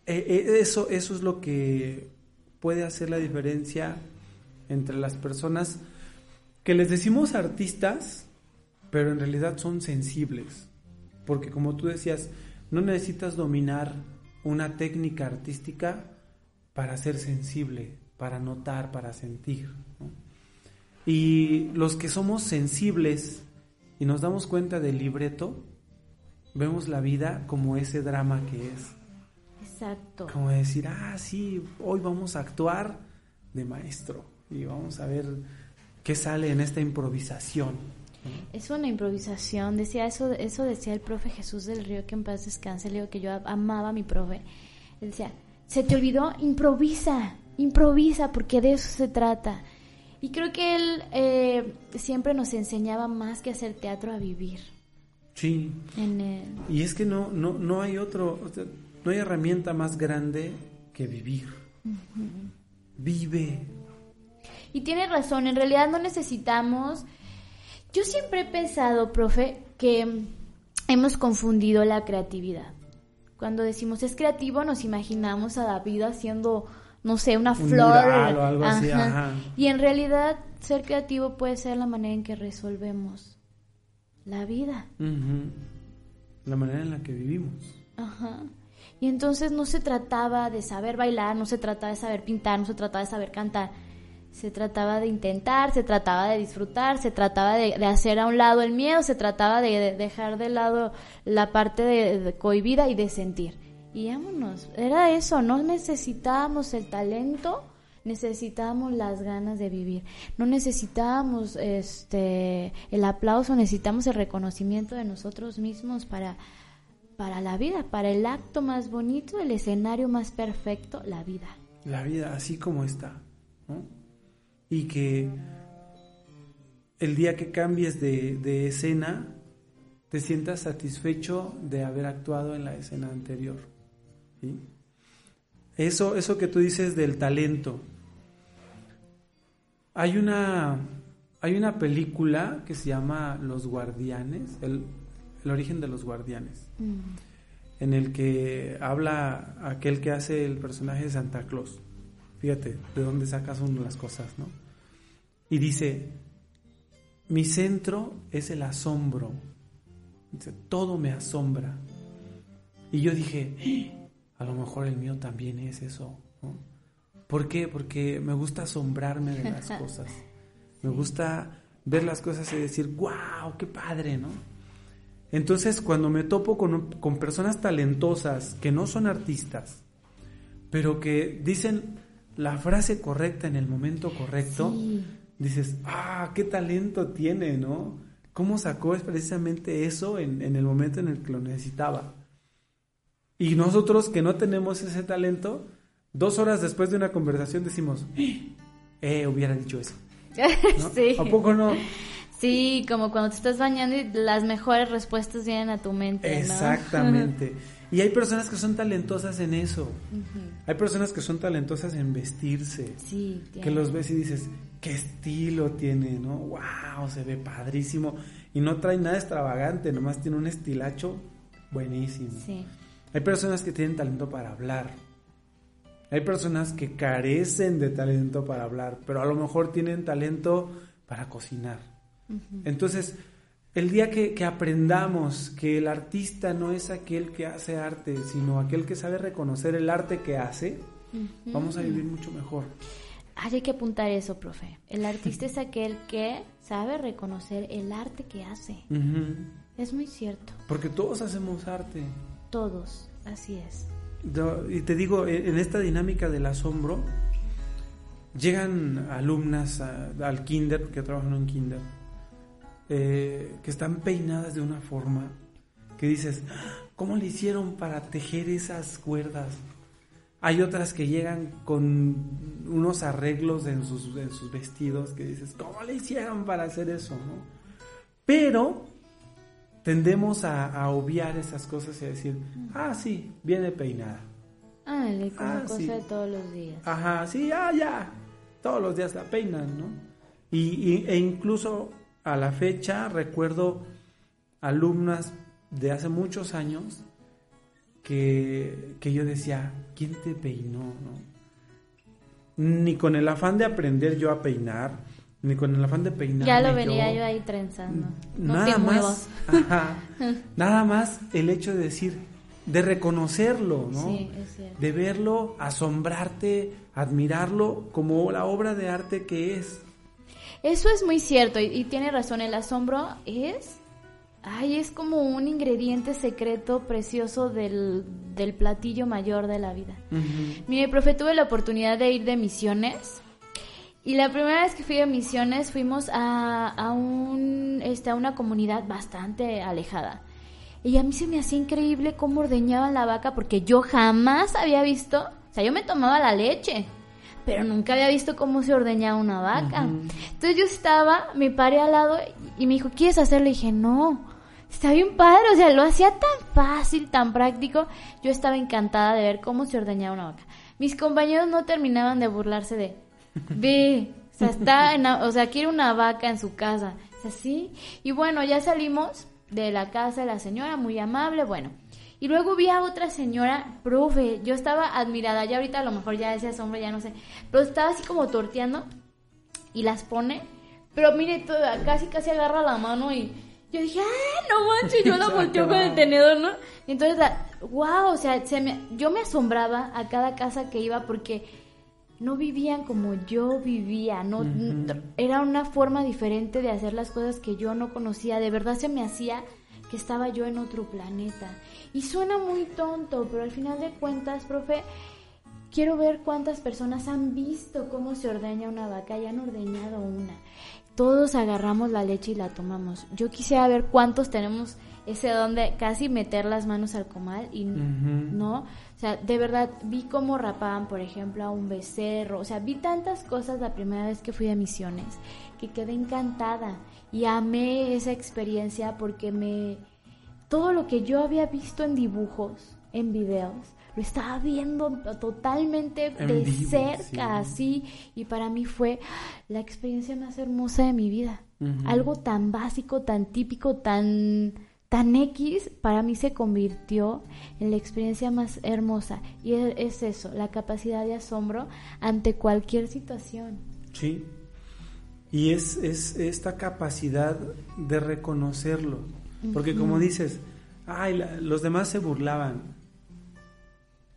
e, e, eso, eso es lo que puede hacer la diferencia entre las personas que les decimos artistas, pero en realidad son sensibles. Porque como tú decías, no necesitas dominar una técnica artística para ser sensible, para notar, para sentir. Y los que somos sensibles y nos damos cuenta del libreto, vemos la vida como ese drama que es. Exacto. Como decir, ah, sí, hoy vamos a actuar de maestro y vamos a ver qué sale en esta improvisación. Es una improvisación, decía eso, eso decía el profe Jesús del Río, que en paz descanse, le digo que yo amaba a mi profe. Él decía, se te olvidó, improvisa, improvisa, porque de eso se trata. Y creo que él eh, siempre nos enseñaba más que hacer teatro a vivir. Sí. Y es que no, no, no hay otro, no hay herramienta más grande que vivir. Vive. Y tiene razón, en realidad no necesitamos yo siempre he pensado, profe, que hemos confundido la creatividad. Cuando decimos es creativo, nos imaginamos a David haciendo, no sé, una flor. o algo así, Y en realidad, ser creativo puede ser la manera en que resolvemos la vida. La manera en la que vivimos. Ajá. Y entonces no se trataba de saber bailar, no se trataba de saber pintar, no se trataba de saber cantar se trataba de intentar, se trataba de disfrutar, se trataba de, hacer a un lado el miedo, se trataba de, dejar de lado la parte de, cohibida y de sentir. Y vámonos, era eso, no necesitábamos el talento, necesitábamos las ganas de vivir, no necesitábamos este el aplauso, necesitamos el reconocimiento de nosotros mismos para para la vida, para el acto más bonito, el escenario más perfecto, la vida. La vida así como está, y que el día que cambies de, escena te sientas satisfecho de haber actuado en la escena anterior. Eso, eso que tú dices del talento. Hay una, hay una película que se llama Los Guardianes, el, origen de los guardianes, mm. en el que habla aquel que hace el personaje de Santa Claus. Fíjate de dónde sacas uno las cosas, ¿no? Y dice, mi centro es el asombro. Dice, todo me asombra. Y yo dije, ¡Ah! a lo mejor el mío también es eso. ¿no? ¿Por qué? Porque me gusta asombrarme de las cosas. Me gusta ver las cosas y decir, wow, qué padre, ¿no? Entonces, cuando me topo con, con personas talentosas que no son artistas, pero que dicen la frase correcta en el momento correcto, dices, ah, qué talento tiene, ¿no? ¿Cómo sacó precisamente eso en, el momento en el que lo necesitaba? Y nosotros que no tenemos ese talento, dos horas después de una conversación decimos, eh, hubiera dicho eso. sí. ¿A poco no? Sí, como cuando te estás bañando y las mejores respuestas vienen a tu mente. Exactamente. Y hay personas que son talentosas en eso. Hay personas que son talentosas en vestirse. Sí, que los ves y dices, qué estilo tiene, ¿no? ¡Wow! Se ve padrísimo. Y no trae nada extravagante, nomás tiene un estilacho buenísimo. Sí. Hay personas que tienen talento para hablar. Hay personas que carecen de talento para hablar, pero a lo mejor tienen talento para cocinar. Entonces, el día que, aprendamos que el artista no es aquel que hace arte, sino aquel que sabe reconocer el arte que hace, vamos a vivir mucho mejor. Hay que apuntar eso, profe. El artista es aquel que sabe reconocer el arte que hace. Es muy cierto. Porque todos hacemos arte. Todos, así es. Y te digo, en esta dinámica del asombro, llegan alumnas al kinder, porque yo trabajo en un kinder, eh, que están peinadas de una forma que dices, ¿cómo le hicieron para tejer esas cuerdas? Hay otras que llegan con unos arreglos en sus, en sus vestidos que dices, ¿cómo le hicieron para hacer eso? ¿no? Pero tendemos a, obviar esas cosas y a decir, ah, sí, viene peinada. Ah, como ah, cosa de todos los días. Ajá, sí, ah, ya. Todos los días la peinan, ¿no? Y, e incluso a la fecha recuerdo alumnas de hace muchos años que, yo decía, ¿quién te peinó? No? Ni con el afán de aprender yo a peinar, ni con el afán de peinar. Ya lo venía yo, ahí trenzando. nada más, nada más el hecho de decir, de reconocerlo, ¿no? Sí, es cierto. De verlo, asombrarte, admirarlo como la obra de arte que es. Eso es muy cierto y, tiene razón, el asombro es, ay, es como un ingrediente secreto precioso del, platillo mayor de la vida. Mire, profe, tuve la oportunidad de ir de misiones y la primera vez que fui de misiones fuimos a, a, un, este, a una comunidad bastante alejada. Y a mí se me hacía increíble cómo ordeñaban la vaca porque yo jamás había visto, o sea, yo me tomaba la leche, pero nunca había visto cómo se ordeñaba una vaca. Entonces yo estaba, me paré al lado y me dijo, ¿quieres hacerlo? Y dije, no, está bien padre, o sea, lo hacía tan fácil, tan práctico. Yo estaba encantada de ver cómo se ordeñaba una vaca. Mis compañeros no terminaban de burlarse de, ve, o sea, está, en, o sea, quiere una vaca en su casa. O sea, sí. Y bueno, ya salimos de la casa de la señora, muy amable, bueno. Y luego vi a otra señora, profe, yo estaba admirada, ya ahorita a lo mejor ya ese asombro, ya no sé, pero estaba así como torteando y las pone, pero mire, toda, casi casi agarra la mano y yo dije, ¡ay, no manches! Yo la volteo con el tenedor, ¿no? Y entonces, la, wow, o sea, se me, yo me asombraba a cada casa que iba porque no vivían como yo vivía, no era una forma diferente de hacer las cosas que yo no conocía, de verdad se me hacía que estaba yo en otro planeta. Y suena muy tonto, pero al final de cuentas, profe, quiero ver cuántas personas han visto cómo se ordeña una vaca y han ordeñado una. Todos agarramos la leche y la tomamos. Yo quisiera ver cuántos tenemos ese don de casi meter las manos al comal y no. O sea, de verdad vi cómo rapaban, por ejemplo, a un becerro. O sea, vi tantas cosas la primera vez que fui a misiones que quedé encantada y amé esa experiencia porque me todo lo que yo había visto en dibujos, en videos, lo estaba viendo totalmente de cerca, así, y para mí fue la experiencia más hermosa de mi vida. Algo tan básico, tan típico, tan tan X, para mí se convirtió en la experiencia más hermosa. Y es, eso, la capacidad de asombro ante cualquier situación. Sí, y es, es esta capacidad de reconocerlo. Porque como dices, ay, los demás se burlaban.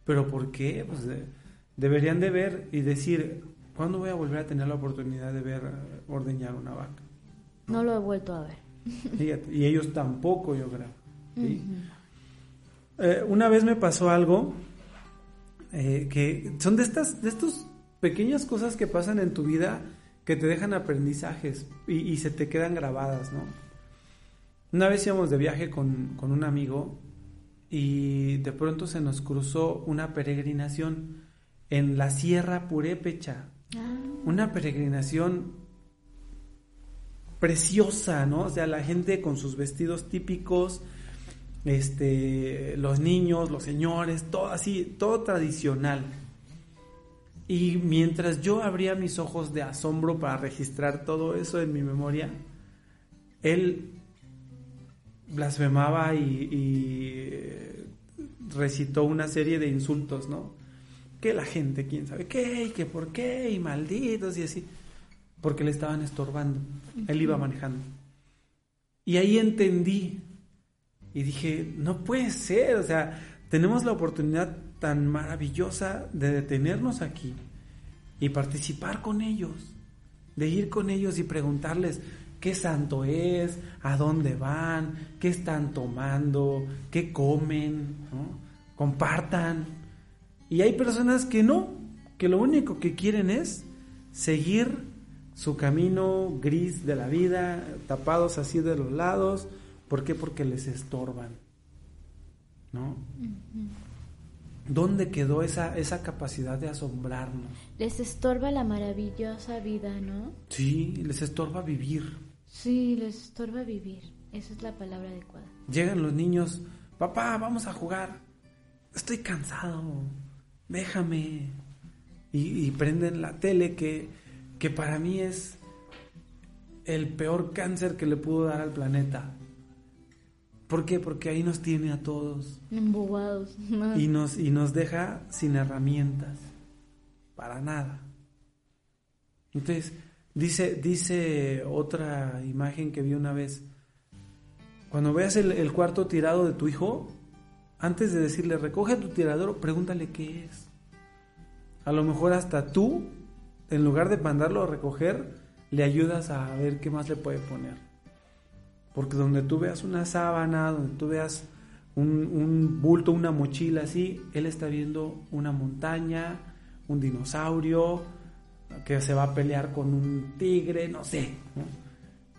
¿Pero por qué? Pues deberían de ver y decir, ¿cuándo voy a volver a tener la oportunidad de ver ordeñar una vaca? No, lo he vuelto a ver. y ellos tampoco, yo creo. Eh, una vez me pasó algo eh, que son de estas, de estas pequeñas cosas que pasan en tu vida que te dejan aprendizajes y, se te quedan grabadas, ¿no? Una vez íbamos de viaje con, un amigo y de pronto se nos cruzó una peregrinación en la Sierra Purépecha. Ah. Una peregrinación preciosa, ¿no? O sea, la gente con sus vestidos típicos, este, los niños, los señores, todo así, todo tradicional. Y mientras yo abría mis ojos de asombro para registrar todo eso en mi memoria, él blasfemaba y, recitó una serie de insultos, ¿no? Que la gente, quién sabe qué, y que por qué, y malditos, y así. Porque le estaban estorbando. Él iba manejando. Y ahí entendí. Y dije, no puede ser, o sea, tenemos la oportunidad tan maravillosa de detenernos aquí y participar con ellos, de ir con ellos y preguntarles qué santo es, a dónde van, qué están tomando, qué comen, compartan. Y hay personas que no, que lo único que quieren es seguir su camino gris de la vida, tapados así de los lados. ¿Por qué? Porque les estorban. ¿No? ¿Dónde quedó esa, esa capacidad de asombrarnos? Les estorba la maravillosa vida, ¿no? Sí, les estorba vivir. Sí, les estorba vivir. Esa es la palabra adecuada. Llegan los niños, papá, vamos a jugar. Estoy cansado, déjame. Y, prenden la tele que, que para mí es el peor cáncer que le pudo dar al planeta. ¿Por qué? Porque ahí nos tiene a todos. Embobados. Y nos, y nos deja sin herramientas. Para nada. Entonces, dice, dice otra imagen que vi una vez. Cuando veas el, cuarto tirado de tu hijo, antes de decirle recoge tu tirador, pregúntale qué es. A lo mejor hasta tú, en lugar de mandarlo a recoger, le ayudas a ver qué más le puede poner. Porque donde tú veas una sábana, donde tú veas un, bulto, una mochila así, él está viendo una montaña, un dinosaurio que se va a pelear con un tigre, no sé.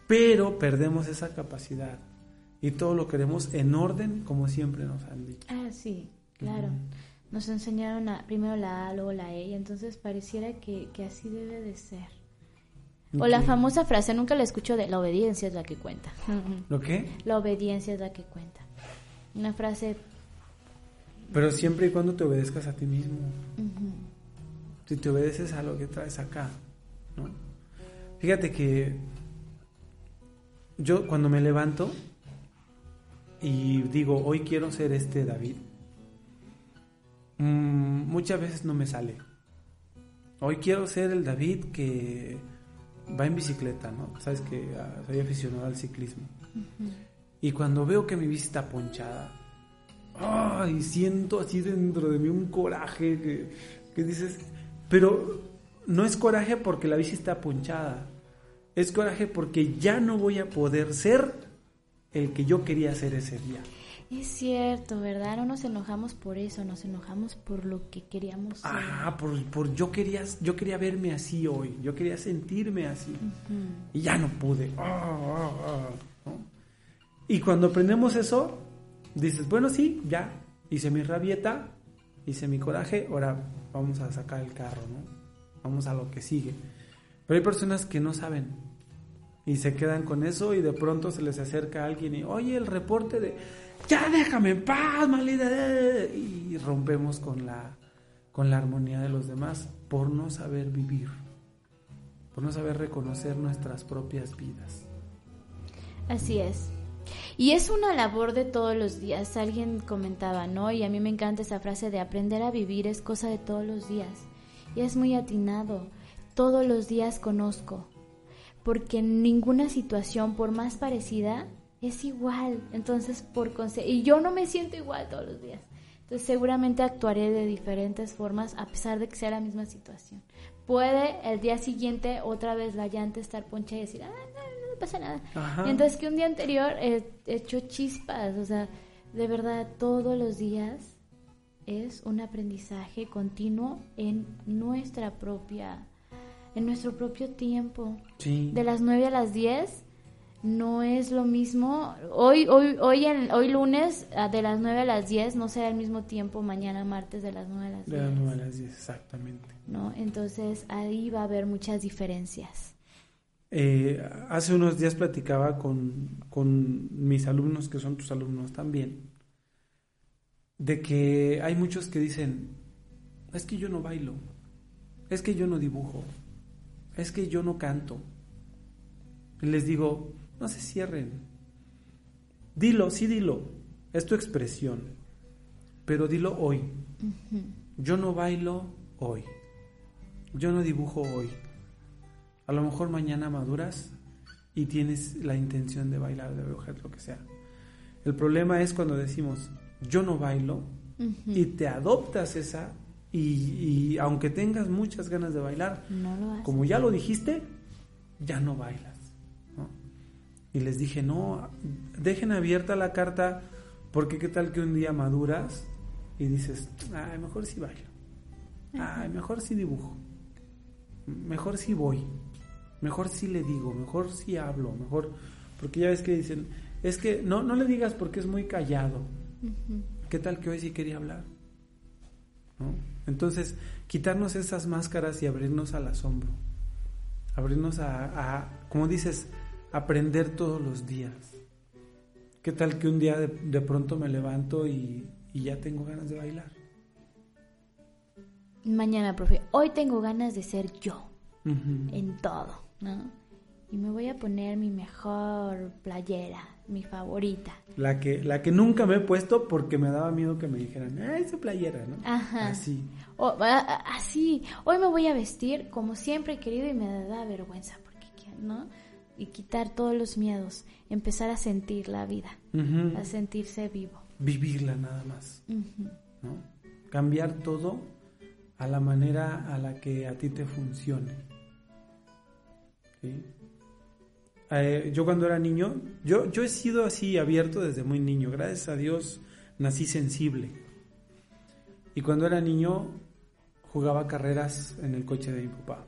Pero perdemos esa capacidad y todo lo queremos en orden como siempre nos han dicho. Ah, sí, claro. Nos enseñaron a, primero la A, luego la E, y entonces pareciera que, que así debe de ser. O la famosa frase, nunca la escucho de la obediencia es la que cuenta. ¿Lo qué? La obediencia es la que cuenta. Una frase... Pero siempre y cuando te obedezcas a ti mismo. Si te obedeces a lo que traes acá. ¿no? Fíjate que yo cuando me levanto y digo, hoy quiero ser este David, mm, muchas veces no me sale. Hoy quiero ser el David que va en bicicleta, ¿no? Sabes que ah, soy aficionado al ciclismo. Y cuando veo que mi bici está ponchada, ¡ay! Siento así dentro de mí un coraje que, que dices, pero no es coraje porque la bici está ponchada, es coraje porque ya no voy a poder ser el que yo quería ser ese día. Es cierto, ¿verdad? No nos enojamos por eso, nos enojamos por lo que queríamos ser. Ah, por, por yo quería, yo quería verme así hoy, yo quería sentirme así. Y ya no pude. Ah, ah, ah, y cuando aprendemos eso, dices, bueno, sí, ya, hice mi rabieta, hice mi coraje, ahora vamos a sacar el carro, ¿no? Vamos a lo que sigue. Pero hay personas que no saben y se quedan con eso y de pronto se les acerca alguien y, oye, el reporte de ya déjame en paz, maldita. Y rompemos con la, con la armonía de los demás por no saber vivir, por no saber reconocer nuestras propias vidas. Así es. Y es una labor de todos los días. Alguien comentaba, ¿no? Y a mí me encanta esa frase de aprender a vivir es cosa de todos los días. Y es muy atinado. Todos los días conozco. Porque ninguna situación, por más parecida, es igual. Entonces, por y yo no me siento igual todos los días. Entonces, seguramente actuaré de diferentes formas a pesar de que sea la misma situación. Puede el día siguiente otra vez la llanta estar poncha y decir, ah, no, no pasa nada. Mientras que un día anterior he hecho chispas. O sea, de verdad, todos los días es un aprendizaje continuo en nuestra propia, en nuestro propio tiempo. De las 9 a las 10 no es lo mismo. Hoy, hoy, hoy, en, hoy lunes ah, de las 9 a las 10 no será el mismo tiempo mañana martes de las 9 a las 10. De las 9 a las 10, exactamente. ¿No? Entonces ahí va a haber muchas diferencias. Eh, hace unos días platicaba con, con mis alumnos, que son tus alumnos también, de que hay muchos que dicen, es que yo no bailo, es que yo no dibujo, es que yo no canto. Y les digo, no se cierren. Dilo, sí dilo. Es tu expresión. pero dilo hoy. Yo no bailo hoy. Yo no dibujo hoy. A lo mejor mañana maduras y tienes la intención de bailar, de dibujar, lo que sea. El problema es cuando decimos, yo no bailo, y te adoptas esa, y, aunque tengas muchas ganas de bailar, como ya lo dijiste, ya no bailas. Y les dije, no, dejen abierta la carta, porque qué tal que un día maduras y dices, ay, mejor si bailo, ay, mejor si dibujo, mejor si voy, mejor si le digo, mejor si hablo, mejor, porque ya ves que dicen, es que no, no le digas porque es muy callado. ¿Qué tal que hoy sí quería hablar? Entonces, quitarnos esas máscaras y abrirnos al asombro. Abrirnos a, como dices, aprender todos los días. ¿Qué tal que un día de, pronto me levanto y, ya tengo ganas de bailar? Mañana, profe, hoy tengo ganas de ser yo en todo, ¿no? Y me voy a poner mi mejor playera, mi favorita. La que, la que nunca me he puesto porque me daba miedo que me dijeran, ah, esa playera, ¿no? Ajá. Así. O, así. Hoy me voy a vestir como siempre he querido y me da vergüenza, porque, ¿no? Y quitar todos los miedos, empezar a sentir la vida, a sentirse vivo. Vivirla nada más, ¿no? Cambiar todo a la manera a la que a ti te funcione. ¿Sí? Eh, yo cuando era niño, yo, yo he sido así abierto desde muy niño, gracias a Dios nací sensible. Y cuando era niño jugaba carreras en el coche de mi papá.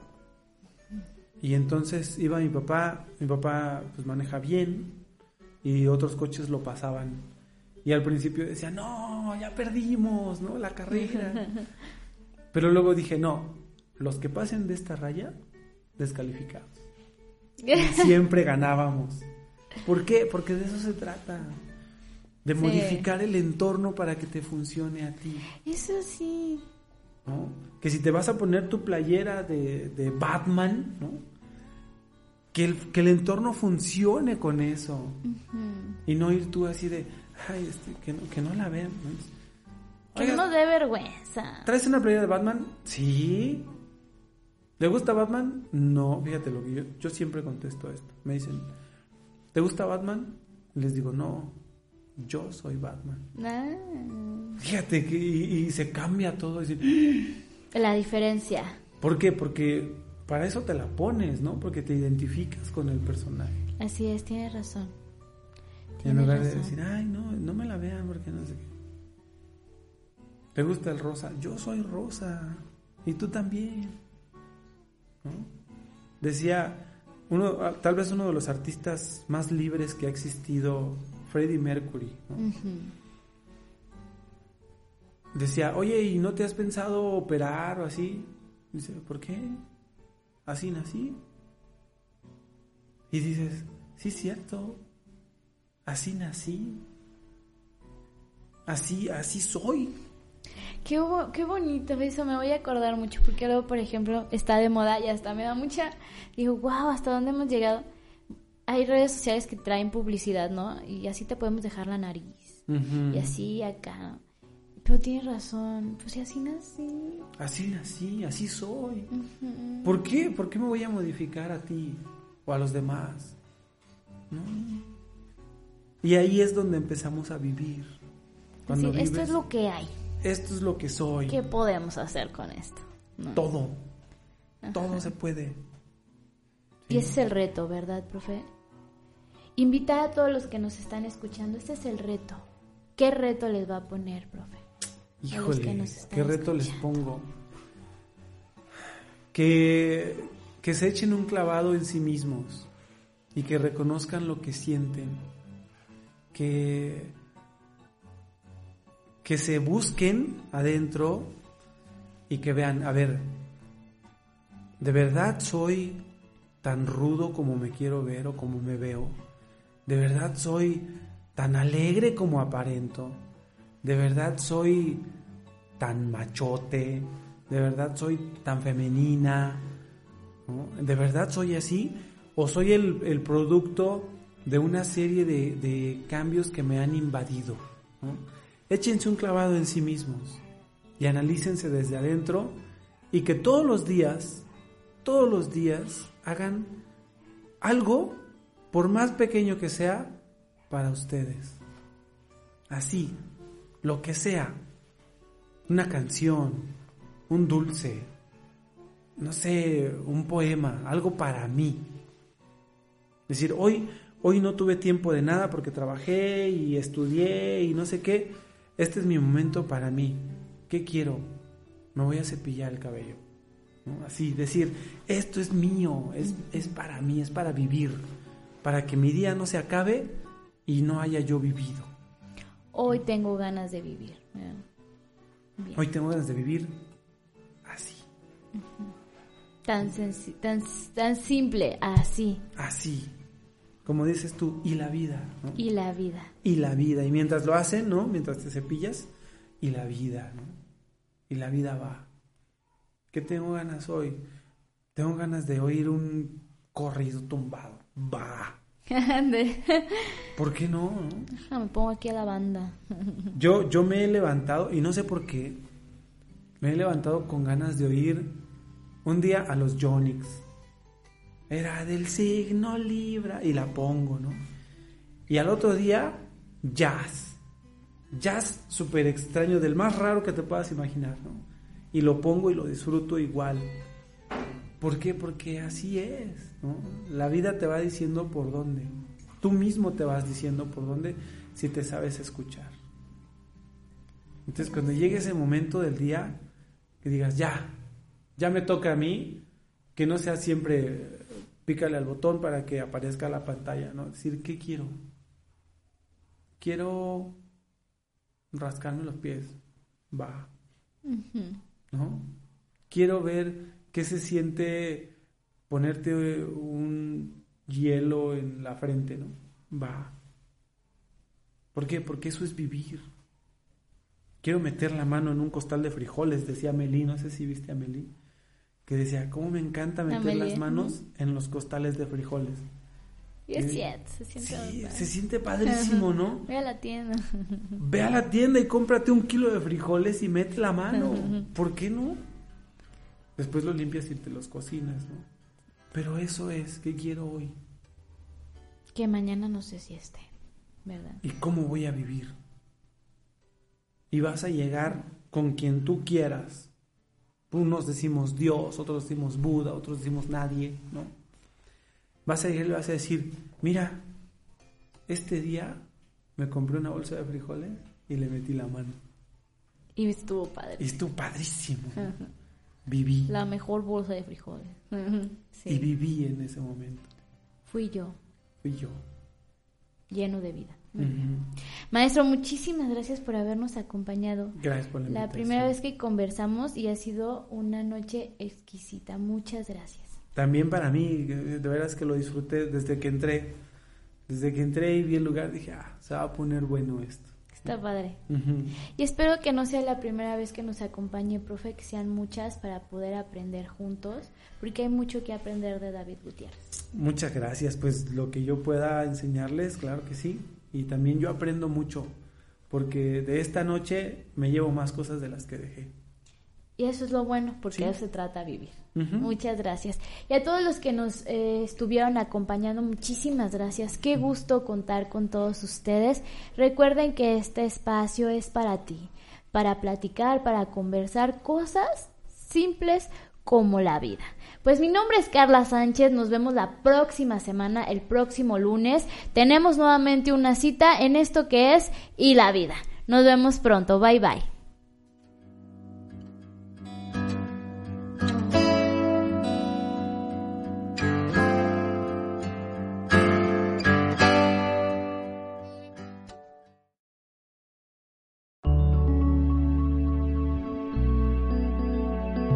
Y entonces iba mi papá, mi papá pues maneja bien y otros coches lo pasaban. Y al principio decía, no, ya perdimos, ¿no? La carrera. Pero luego dije, no, los que pasen de esta raya, descalificados siempre ganábamos. ¿Por qué? Porque de eso se trata. De modificar el entorno para que te funcione a ti. Eso sí. Que si te vas a poner tu playera de, Batman, ¿no? Que el, que el entorno funcione con eso. Y no ir tú así de, ay, este, que, no, que no la vean. Que no dé vergüenza. ¿Traes una playera de Batman? Sí. ¿Le gusta Batman? No, fíjate lo que yo, yo siempre contesto esto. Me dicen, ¿te gusta Batman? Les digo, no, yo soy Batman. Ah. Fíjate que y, se cambia todo. La diferencia. ¿Por qué? Porque para eso te la pones, ¿no? Porque te identificas con el personaje. Así es, tienes razón. en lugar de decir, ay, no, no me la vean porque no sé qué. ¿Te gusta el rosa? Yo soy rosa. Y tú también. Decía, uno, tal vez uno de los artistas más libres que ha existido, Freddie Mercury. Decía, oye, ¿y no te has pensado operar o así? Dice, ¿por qué? Así nací. Y dices, sí, es cierto, así nací. Así, así soy. Qué, qué bonito eso, me voy a acordar mucho, porque luego, por ejemplo, está de moda y hasta me da mucha... Digo, wow, ¿hasta dónde hemos llegado? Hay redes sociales que traen publicidad, ¿no? Y así te podemos dejar la nariz. Y así acá. Pero tienes razón, pues así nací. Así nací, así soy. ¿Por qué? ¿Por qué me voy a modificar a ti o a los demás? ¿No? Y ahí es donde empezamos a vivir. Cuando esto es lo que hay esto es lo que soy. ¿Qué podemos hacer con esto? Todo. Todo se puede. Y ese es el reto, ¿verdad, profe? Invitar a todos los que nos están escuchando, este es el reto. ¿Qué reto les va a poner, profe? Híjole, ¿qué reto les pongo? Que, que se echen un clavado en sí mismos y que reconozcan lo que sienten. Que que se busquen adentro y que vean, a ver, ¿de verdad soy tan rudo como me quiero ver o como me veo? ¿De verdad soy tan alegre como aparento? ¿De verdad soy tan machote? ¿De verdad soy tan femenina? ¿De verdad soy así? ¿O soy el, producto de una serie de, de cambios que me han invadido? Échense un clavado en sí mismos y analícense desde adentro y que todos los días, todos los días hagan algo, por más pequeño que sea, para ustedes. Así, lo que sea. Una canción, un dulce, no sé, un poema, algo para mí. Es decir, hoy, hoy no tuve tiempo de nada porque trabajé y estudié y no sé qué. Este es mi momento para mí. ¿Qué quiero? Me voy a cepillar el cabello. Así, decir, esto es mío, es, es para mí, es para vivir, para que mi día no se acabe y no haya yo vivido. Hoy tengo ganas de vivir. Hoy tengo ganas de vivir así. tan, tan, tan simple, así. Así. Como dices tú, y la vida. Y la vida. Y la vida. Y mientras lo hacen, ¿no? Mientras te cepillas, y la vida, ¿no? Y la vida va. ¿Qué tengo ganas hoy? Tengo ganas de oír un corrido tumbado. Va. ¿Por qué no? me pongo aquí a la banda. yo, yo me he levantado, y no sé por qué, me he levantado con ganas de oír un día a los Jonix. Era del signo Libra, y la pongo, ¿no? Y al otro día, jazz. Jazz súper extraño, del más raro que te puedas imaginar, ¿no? Y lo pongo y lo disfruto igual. ¿Por qué? Porque así es, ¿no? La vida te va diciendo por dónde. Tú mismo te vas diciendo por dónde si te sabes escuchar. Entonces cuando llegue ese momento del día, que digas, ya, ya me toca a mí, que no sea siempre pícale al botón para que aparezca la pantalla, ¿no? Decir, ¿qué quiero? Quiero rascarme los pies, va, ¿no? Quiero ver qué se siente ponerte un hielo en la frente, ¿no? Va. ¿Por qué? Porque eso es vivir. Quiero meter la mano en un costal de frijoles, decía Meli, no sé si viste a Meli, que decía, ¿cómo me encanta meter las manos en los costales de frijoles? Y es cierto, se siente, se siente padrísimo, ¿no? Ve a la tienda. Ve a la tienda y cómprate un kilo de frijoles y mete la mano. ¿Por qué no? Después los limpias y te los cocinas, ¿no? Pero eso es, ¿qué quiero hoy? Que mañana no sé si esté, ¿verdad? ¿Y cómo voy a vivir? Y vas a llegar con quien tú quieras. Unos decimos Dios, otros decimos Buda, otros decimos nadie, ¿no? Vas a le vas a decir, mira, este día me compré una bolsa de frijoles y le metí la mano. Y estuvo padre. Y estuvo padrísimo. Viví. La mejor bolsa de frijoles. Y viví en ese momento. Fui yo. Fui yo. Lleno de vida. Maestro, muchísimas gracias por habernos acompañado. Gracias por la La primera vez que conversamos y ha sido una noche exquisita. Muchas gracias. También para mí, de veras que lo disfruté desde que entré. Desde que entré y vi el lugar, dije, ah, se va a poner bueno esto. Está padre. Y espero que no sea la primera vez que nos acompañe, profe, que sean muchas para poder aprender juntos, porque hay mucho que aprender de David Gutiérrez. Muchas gracias, pues lo que yo pueda enseñarles, claro que sí. Y también yo aprendo mucho, porque de esta noche me llevo más cosas de las que dejé. Y eso es lo bueno, porque eso se trata vivir. Muchas gracias. Y a todos los que nos eh, estuvieron acompañando, muchísimas gracias. Qué gusto contar con todos ustedes. Recuerden que este espacio es para ti, para platicar, para conversar cosas simples como la vida. Pues mi nombre es Carla Sánchez, nos vemos la próxima semana, el próximo lunes. Tenemos nuevamente una cita en esto que es y la vida. Nos vemos pronto, bye bye.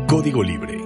Código Libre